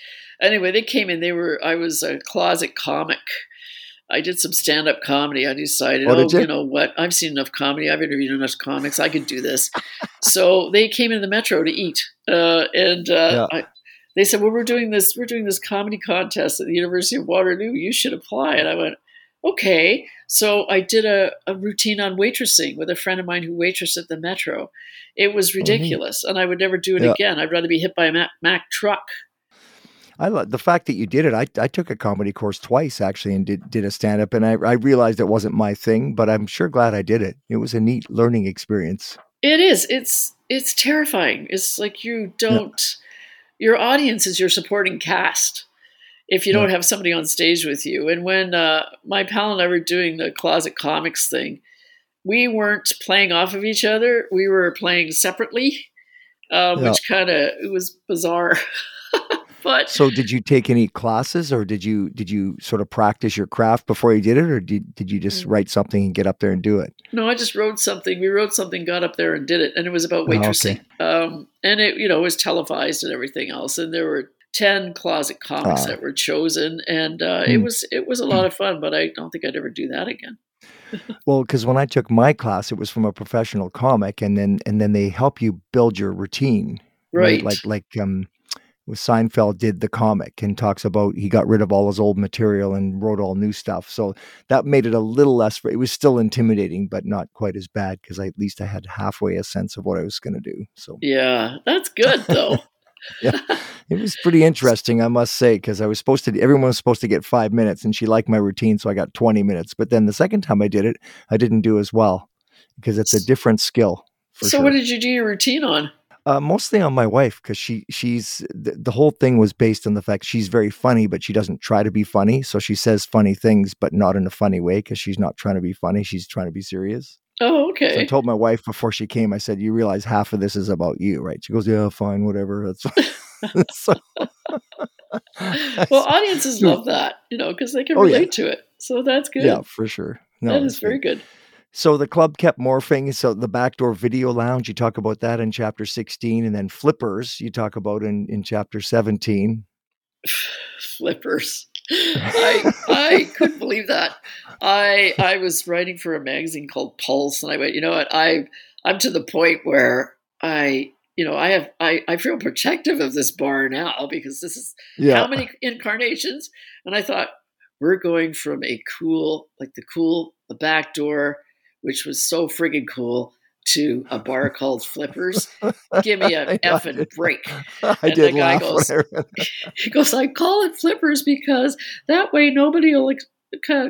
Anyway, they came in. They were. I was a closet comic. I did some stand up comedy. I decided, oh, oh you? you? know what? I've seen enough comedy. I've interviewed enough comics. I could do this. so they came in the metro to eat. Uh, and uh, yeah. I, they said, "Well, we're doing this. We're doing this comedy contest at the University of Waterloo. You should apply." And I went, "Okay." So I did a, a routine on waitressing with a friend of mine who waitressed at the Metro. It was mm-hmm. ridiculous, oh, and I would never do it yeah. again. I'd rather be hit by a Mack, Mack truck. I love the fact that you did it. I, I took a comedy course twice actually and did, did a stand up and I, I realized it wasn't my thing, but I'm sure glad I did it. It was a neat learning experience. It is. It's it's terrifying. It's like you don't yeah. Your audience is your supporting cast if you don't have somebody on stage with you. And when uh, my pal and I were doing the closet comics thing, we weren't playing off of each other. We were playing separately, um, yeah. which kind of it was bizarre. but so, did you take any classes, or did you did you sort of practice your craft before you did it, or did did you just mm. write something and get up there and do it? No, I just wrote something. We wrote something, got up there and did it, and it was about waitressing. Oh, okay. um, and it you know was televised and everything else, and there were 10 closet comics uh, that were chosen and uh, mm. it was it was a lot of fun but i don't think i'd ever do that again well, because when I took my class, it was from a professional comic, and then and then they help you build your routine, right? right? Like like um, Seinfeld did the comic and talks about he got rid of all his old material and wrote all new stuff. So that made it a little less. It was still intimidating, but not quite as bad because at least I had halfway a sense of what I was going to do. So yeah, that's good though. yeah, it was pretty interesting, I must say, because I was supposed to. Everyone was supposed to get five minutes, and she liked my routine, so I got twenty minutes. But then the second time I did it, I didn't do as well because it's a different skill. so, sure. what did you do your routine on? Uh, mostly on my wife because she she's the, the, whole thing was based on the fact she's very funny, but she doesn't try to be funny. So she says funny things, but not in a funny way because she's not trying to be funny. She's trying to be serious. Oh, okay. So I told my wife before she came, I said, "You realize half of this is about you, right?" She goes, "Yeah, fine, whatever." That's so, well, audiences love that, you know, because they can oh, relate yeah. to it. So that's good. Yeah, for sure. No, that is very good. good. So the club kept morphing. So the backdoor video lounge, you talk about that in chapter 16, and then flippers, you talk about in, in chapter 17. flippers. I I couldn't believe that. I I was writing for a magazine called Pulse, and I went, you know what, I I'm to the point where I you know, I have I, I feel protective of this bar now because this is yeah. how many incarnations. And I thought, we're going from a cool, like the cool, the back door, which was so friggin' cool, to a bar called Flippers. Give me a effing break. I and did the guy goes, he goes, I call it Flippers because that way nobody will ex-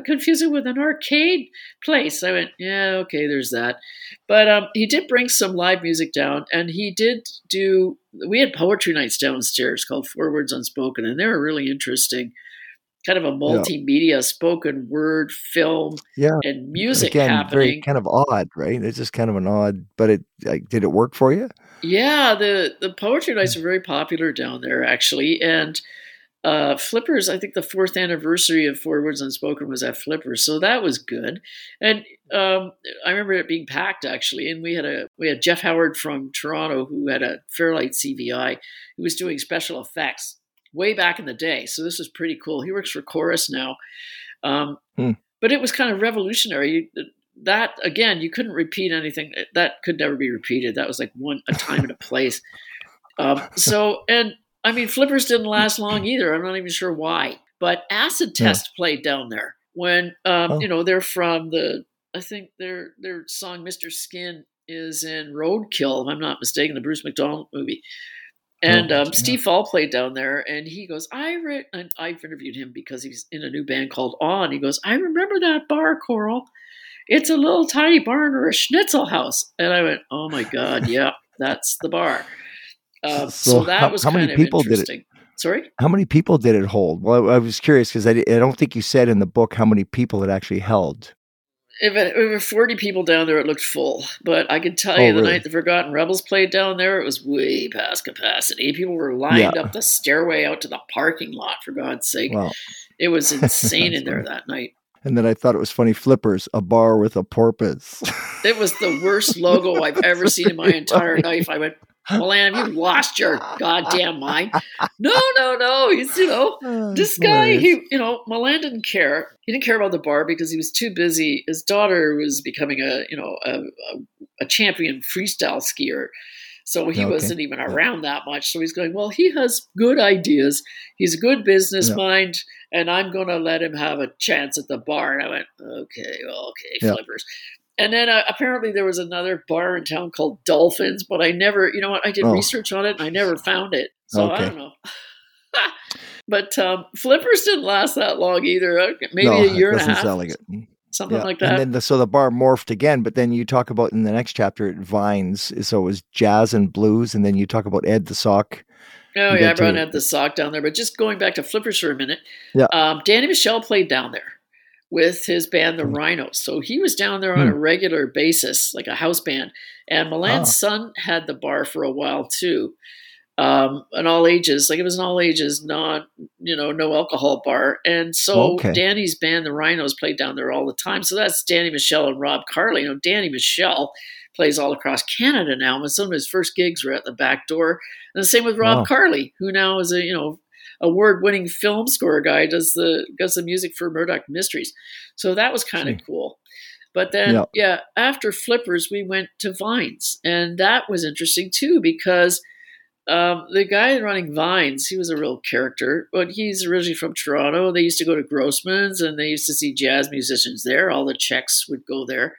confuse it with an arcade place. I went, yeah, okay, there's that. But um, he did bring some live music down, and he did do. We had poetry nights downstairs called Four Words Unspoken, and they were really interesting. Kind of a multimedia yeah. spoken word film yeah. and music Again, happening. Very kind of odd, right? It's just kind of an odd, but it like, did it work for you? Yeah, the the poetry nights are very popular down there actually, and uh, Flippers, I think the fourth anniversary of Four Words Unspoken was at Flippers, so that was good. And um, I remember it being packed actually, and we had a we had Jeff Howard from Toronto who had a Fairlight CVI who was doing special effects way back in the day. So this is pretty cool. He works for Corus now, um, hmm. but it was kind of revolutionary. That again, you couldn't repeat anything. That could never be repeated. That was like one a time and a place. Um, so and I mean, flippers didn't last long either. I'm not even sure why. But Acid Test yeah. played down there when um, oh. you know they're from the. I think their their song "Mr. Skin" is in Roadkill, if I'm not mistaken, the Bruce McDonald movie. And um, Steve Fall played down there, and he goes, "I re-, and I've interviewed him because he's in a new band called On. He goes, "I remember that bar, Coral. It's a little tiny barn or a schnitzel house." And I went, "Oh my god, yeah, that's the bar." Uh, so, so, that how, was how many people did it? Sorry, how many people did it hold? Well, I, I was curious because I, I, don't think you said in the book how many people it actually held. If it, if it were 40 people down there, it looked full. But I can tell oh, you, the really? night the Forgotten Rebels played down there, it was way past capacity. People were lined yeah. up the stairway out to the parking lot, for God's sake. Wow. It was insane in there that night. And then I thought it was funny Flippers, a bar with a porpoise. it was the worst logo I've ever seen in my entire life. I went, Milan, have you lost your goddamn mind? No, no, no. He's, you know, oh, oh this guy, he, you know, Milan didn't care. He didn't care about the bar because he was too busy. His daughter was becoming a, you know, a, a, champion freestyle skier. So he okay. wasn't even around that much. So he's going, well, he has good ideas. He's a good business yeah. mind, and I'm going to let him have a chance at the bar. And I went, okay, well, okay, yeah. flippers. And then uh, apparently there was another bar in town called Dolphins, but I never, you know what? I did oh. research on it and I never found it. So okay. I don't know. but um, flippers didn't last that long either. Uh, maybe no, a year and a half. Like it. Something yeah. like that. And then the, so the bar morphed again, but then you talk about in the next chapter Vines. So it was jazz and blues, and then you talk about Ed the Sock. Oh yeah, I brought Ed the Sock down there. But just going back to flippers for a minute. Yeah. Um, Danny Michel played down there with his band, the mm. Rhinos. So he was down there on a regular basis, like a house band. And Milan's ah. son had the bar for a while too um, an all ages, like it was an all ages, non, you know, no alcohol bar. And so okay. Danny's band, the Rhinos, played down there all the time. So that's Danny Michel and Rob Carli. You know, Danny Michel plays all across Canada now, and some of his first gigs were at the back door. And the same with Rob wow. Carli, who now is a, you know, award-winning film score guy, does the does the music for Murdoch Mysteries. So that was kind of cool. But then, yep. yeah, after Flippers, we went to Vines, and that was interesting too because um, the guy running Vines, he was a real character, but he's originally from Toronto. They used to go to Grossman's and they used to see jazz musicians there. All the Czechs would go there.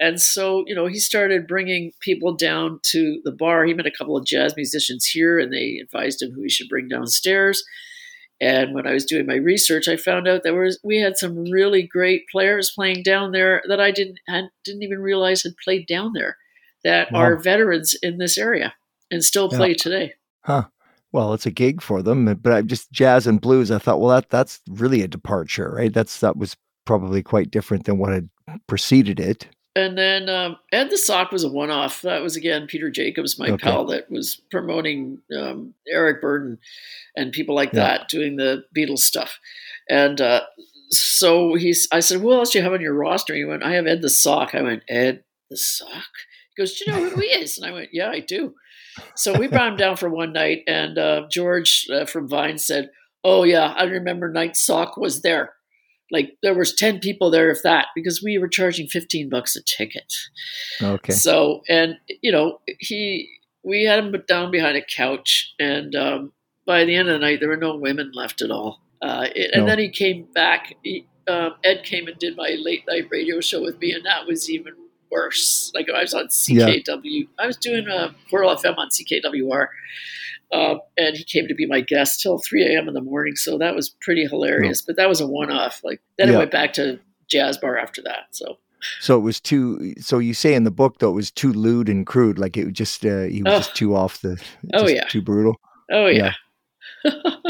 And so, you know, he started bringing people down to the bar. He met a couple of jazz musicians here and they advised him who he should bring downstairs. And when I was doing my research, I found out that was, we had some really great players playing down there that I didn't didn't even realize had played down there that wow. are veterans in this area and still play yeah. today. Huh. Well, it's a gig for them, but I just jazz and blues. I thought, well, that that's really a departure, right? That's that was probably quite different than what had preceded it. And then um, Ed the Sock was a one-off. That was again Peter Jacobs, my okay. pal, that was promoting um, Eric Burdon and people like yeah. that doing the Beatles stuff. And uh, so he's, I said, "Who else do you have on your roster?" He went, "I have Ed the Sock." I went, "Ed the Sock." He goes, "Do you know who he is?" And I went, "Yeah, I do." So we brought him down for one night, and uh, George uh, from Vine said, "Oh yeah, I remember Night Sock was there. Like there was ten people there, if that, because we were charging fifteen bucks a ticket. Okay. So and you know he, we had him down behind a couch, and um, by the end of the night, there were no women left at all. Uh, it, and then he came back. He, um, Ed came and did my late night radio show with me, and that was even worse. Like I was on CKW, yeah. I was doing a uh, FM on CKWR, uh, and he came to be my guest till 3 a.m. in the morning. So that was pretty hilarious. But that was a one-off. Like then yeah. it went back to jazz bar after that. So. So it was too. So you say in the book though it was too lewd and crude. Like it was just uh, he was oh. just too off the. Oh yeah. Too brutal. Oh yeah. yeah.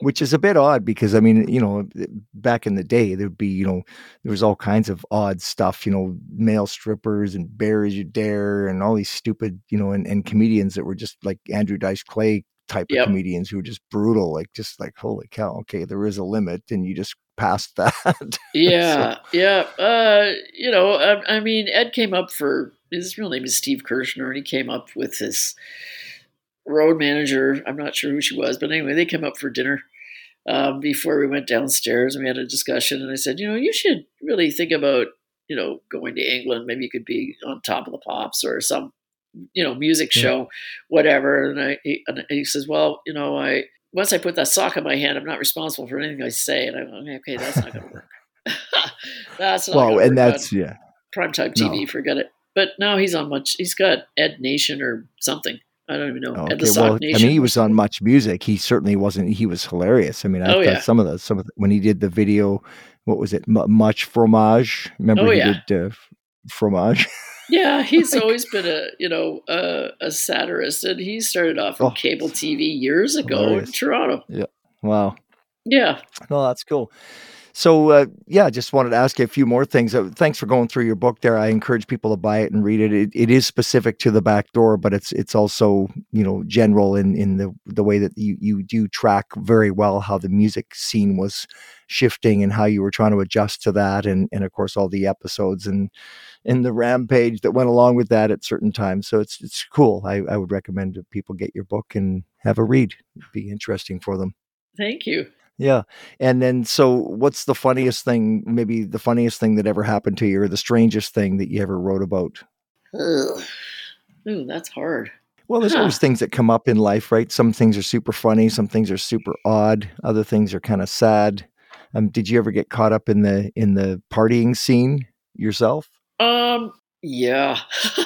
which is a bit odd because I mean, you know, back in the day, there'd be, you know, there was all kinds of odd stuff, you know, male strippers and Bear Is You Dare and all these stupid, you know, and, and comedians that were just like Andrew Dice Clay type yep. of comedians who were just brutal, like just like, holy cow, okay, there is a limit and you just passed that. yeah. so. Yeah. Uh, you know, I, I mean, Ed came up for, his real name is Steve Kerzner, and he came up with this road manager. I'm not sure who she was, but anyway, they came up for dinner um, before we went downstairs and we had a discussion. And I said, you know, you should really think about, you know, going to England. Maybe you could be on top of the pops or some, you know, music show, yeah. whatever. And I, he, and he says, well, you know, I once I put that sock in my hand, I'm not responsible for anything I say. And I'm like, okay, that's not going to work. that's not well, and that's yeah, primetime TV. No. Forget it. But now he's on much. He's got Ed Nation or something. I don't even know. Oh, okay. well, I mean, he was on Much Music. He certainly wasn't. He was hilarious. I mean, I oh, yeah. some of the some of the, when he did the video, what was it? M- Much Fromage. Remember oh, he yeah. did uh, Fromage. yeah, he's like, always been a you know a, a satirist, and he started off on oh, cable TV years ago hilarious. in Toronto. Yeah. Wow. Yeah. No, that's cool. So uh, yeah, just wanted to ask you a few more things. Uh, thanks for going through your book there. I encourage people to buy it and read it. it. It is specific to the back door, but it's it's also you know general in in the the way that you you do track very well how the music scene was shifting and how you were trying to adjust to that, and and of course all the episodes and and the rampage that went along with that at certain times. So it's it's cool. I, I would recommend people get your book and have a read. It'd be interesting for them. Thank you. Yeah. And then, so what's the funniest thing, maybe the funniest thing that ever happened to you or the strangest thing that you ever wrote about? Ugh. Ooh, that's hard. Well, there's huh. always things that come up in life, right? Some things are super funny, some things are super odd, other things are kind of sad. Um, did you ever get caught up in the in the partying scene yourself? Um, yeah.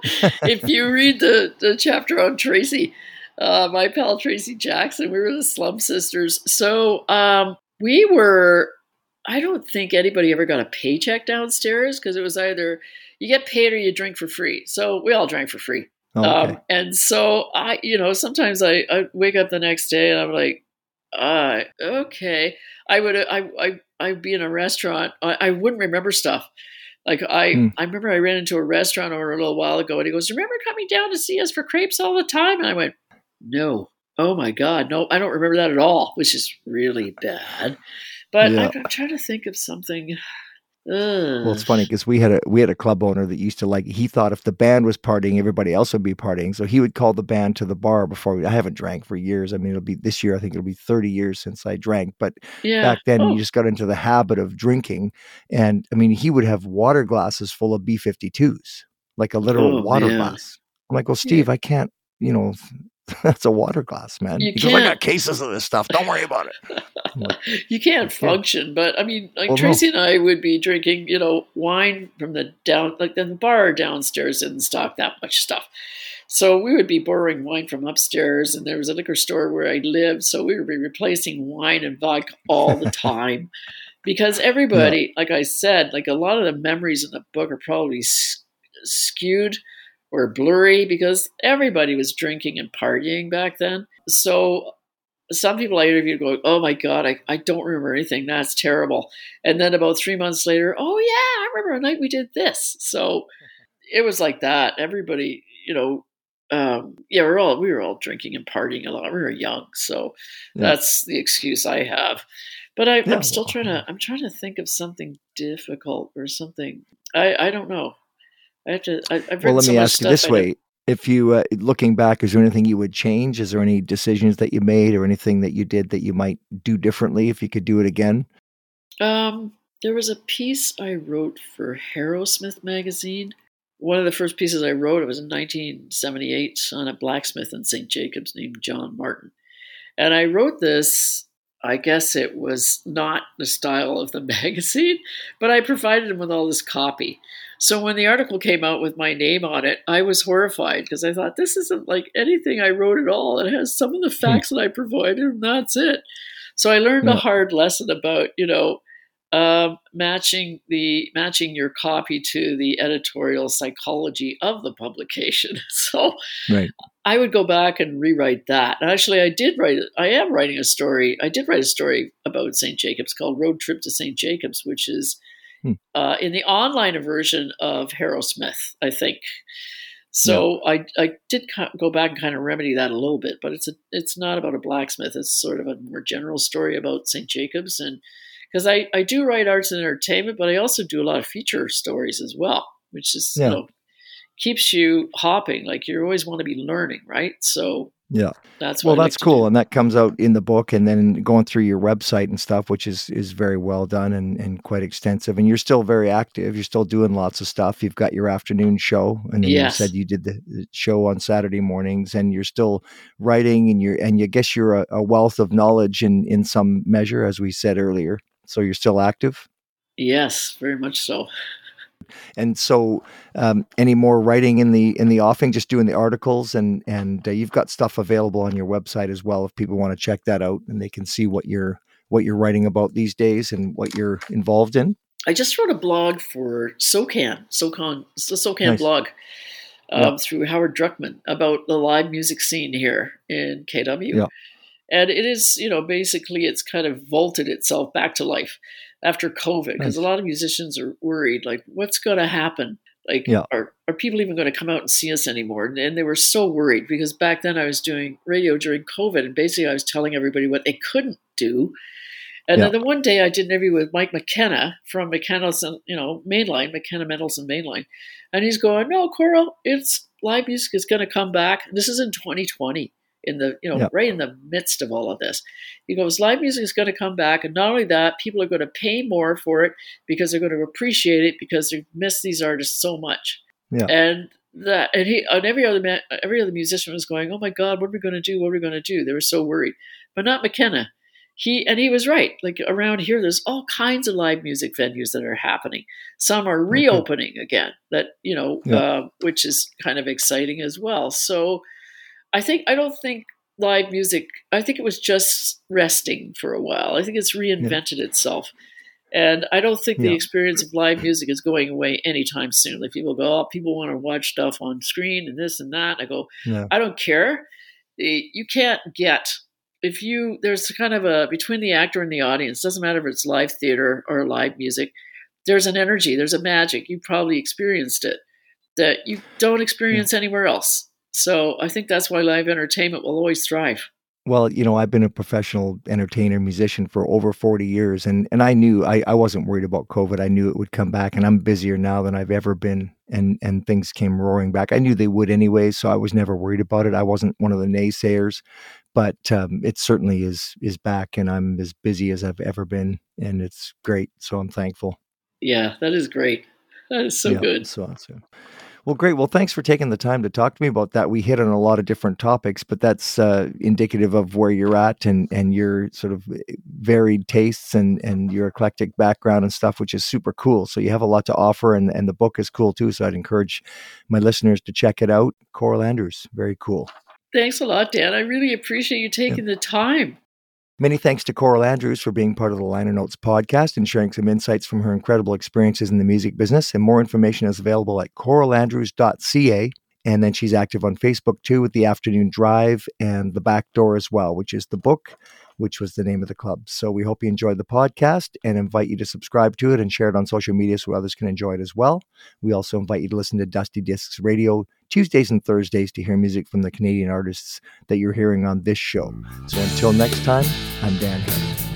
if you read the the chapter on Tracy, uh, my pal Tracy Jackson. We were the Slum Sisters. So um, we were. I don't think anybody ever got a paycheck downstairs because it was either you get paid or you drink for free. So we all drank for free. Oh, okay. Um, and so I, you know, sometimes I, I wake up the next day and I'm like, uh, okay. I would, I, I, I'd be in a restaurant. I, I wouldn't remember stuff. Like I, Hmm. I remember I ran into a restaurant over a little while ago, and he goes, "Remember coming down to see us for crepes all the time?" And I went, "No, oh my god, no, I don't remember that at all," which is really bad. But Yeah. I'm, I'm trying to think of something. Well, it's funny because we had a we had a club owner that used to like he thought if the band was partying, everybody else would be partying. So he would call the band to the bar before we, I haven't drank for years. I mean, it'll be this year. I think it'll be thirty years since I drank. But yeah. back then, Oh, you just got into the habit of drinking, and I mean, he would have water glasses full of B 52s, like a literal Oh, water man. glass. I'm like, well, Steve, I can't. You know, that's a water glass, man. You goes, I got cases of this stuff. Don't worry about it. you can't function. But I mean, like Well, no. Tracy and I would be drinking, you know, wine from the down, like the bar downstairs didn't stock that much stuff. So we would be borrowing wine from upstairs, and there was a liquor store where I lived, so we would be replacing wine and vodka all the time. Because everybody, like I said, like a lot of the memories in the book are probably skewed or blurry because everybody was drinking and partying back then. So some people I interviewed go, "Oh my god, I, I don't remember anything. That's terrible." And then about three months later, "Oh yeah, I remember a night we did this." So it was like that. Everybody, you know, um, yeah, we're all we were all drinking and partying a lot. We were young, so Yeah. that's the excuse I have. But I, Yeah, I'm still trying to. I'm trying to think of something difficult or something. I I don't know. I have to. I, written Well, let so me ask you this I way: If you uh, looking back, is there anything you would change? Is there any decisions that you made, or anything that you did that you might do differently if you could do it again? Um, there was a piece I wrote for Harrowsmith magazine. One of the first pieces I wrote, it was in 1978 on a blacksmith in St. Jacobs named John Martin. And I wrote this, I guess it was not the style of the magazine, but I provided him with all this copy. So when the article came out with my name on it, I was horrified because I thought this isn't like anything I wrote at all. It has some of the facts that I provided, and that's it. So I learned a hard lesson about, you know, um, matching the matching your copy to the editorial psychology of the publication. So Right. I would go back and rewrite that. And actually, I did write. I am writing a story. I did write a story about St. Jacobs called "Road Trip to St. Jacobs," which is Hmm. uh, in the online version of Harrowsmith, I think. So I I did go back and kind of remedy that a little bit, but it's a it's not about a blacksmith. It's sort of a more general story about St. Jacobs, and because I I do write arts and entertainment, but I also do a lot of feature stories as well, which is Yeah. you know keeps you hopping. Like you always want to be learning, right? So Yeah. that's Well, that's cool, and that comes out in the book, and then going through your website and stuff, which is is very well done and and quite extensive. And you're still very active. You're still doing lots of stuff. You've got your afternoon show, and then Yes. you said you did the show on Saturday mornings, and you're still writing, and you're and you guess you're a, a wealth of knowledge in in some measure, as we said earlier. So you're still active. Yes, very much so. And so, um, any more writing in the in the offing? Just doing the articles, and and uh, you've got stuff available on your website as well. If people want to check that out, and they can see what you're what you're writing about these days and what you're involved in. I just wrote a blog for SOCAN, SOCAN, the SOCAN Nice. blog um, Yeah. through Howard Druckman about the live music scene here in KW. Yeah. And it is, you know, basically it's kind of vaulted itself back to life after COVID because a lot of musicians are worried, like, what's going to happen? Like, Yeah. are, are people even going to come out and see us anymore? And, and they were so worried because back then I was doing radio during COVID and basically I was telling everybody what they couldn't do. And Yeah. then the one day I did an interview with Mike McKenna from McKenna's, you know, Mainline, McKenna Mendelson Mainline. And he's going, no, Coral, it's live music is going to come back. This is in 2020 in the, you know, Yeah. right in the midst of all of this. He goes, live music is going to come back. And not only that, people are going to pay more for it because they're going to appreciate it because they've missed these artists so much. Yeah. And that, and he, and every other man, every other musician was going, oh my God, what are we going to do? What are we going to do? They were so worried, but not McKenna he and he was right. Like around here, there's all kinds of live music venues that are happening. Some are reopening again. That you know, Yeah. uh, which is kind of exciting as well. So I think I don't think live music. I think it was just resting for a while. I think it's reinvented yeah. itself. And I don't think the experience of live music is going away anytime soon. Like people go, oh, people want to watch stuff on screen and this and that. I go, yeah. I don't care. You can't get if you there's kind of a between the actor and the audience. Doesn't matter if it's live theater or live music. There's an energy. There's a magic. You probably experienced it that you don't experience yeah. anywhere else. So I think that's why live entertainment will always thrive. Well, you know, I've been a professional entertainer, musician for over 40 years, and, and I knew I, I wasn't worried about COVID. I knew it would come back, and I'm busier now than I've ever been, and, and things came roaring back. I knew they would anyway, so I was never worried about it. I wasn't one of the naysayers, but um, it certainly is is back, and I'm as busy as I've ever been, and it's great. So I'm thankful. Yeah, that is great. That is so yeah, good. So awesome. Well, great. Well, thanks for taking the time to talk to me about that. We hit on a lot of different topics, but that's uh, indicative of where you're at and and your sort of eh, varied tastes and and your eclectic background and stuff, which is super cool. So you have a lot to offer, and and the book is cool too. So I'd encourage my listeners to check it out. Coral Andrews, very cool. Thanks a lot, Dan. I really appreciate you taking yeah. the time. Many thanks to Coral Andrews for being part of the Liner Notes podcast and sharing some insights from her incredible experiences in the music business. And more information is available at coralandrews.ca. And then she's active on Facebook too with the Afternoon Drive and The Back Door as well, which is the book, which was the name of the club. So we hope you enjoyed the podcast and invite you to subscribe to it and share it on social media so others can enjoy it as well. We also invite you to listen to Dusty Discs Radio Tuesdays and Thursdays to hear music from the Canadian artists that you're hearing on this show. So until next time, I'm Dan Henry.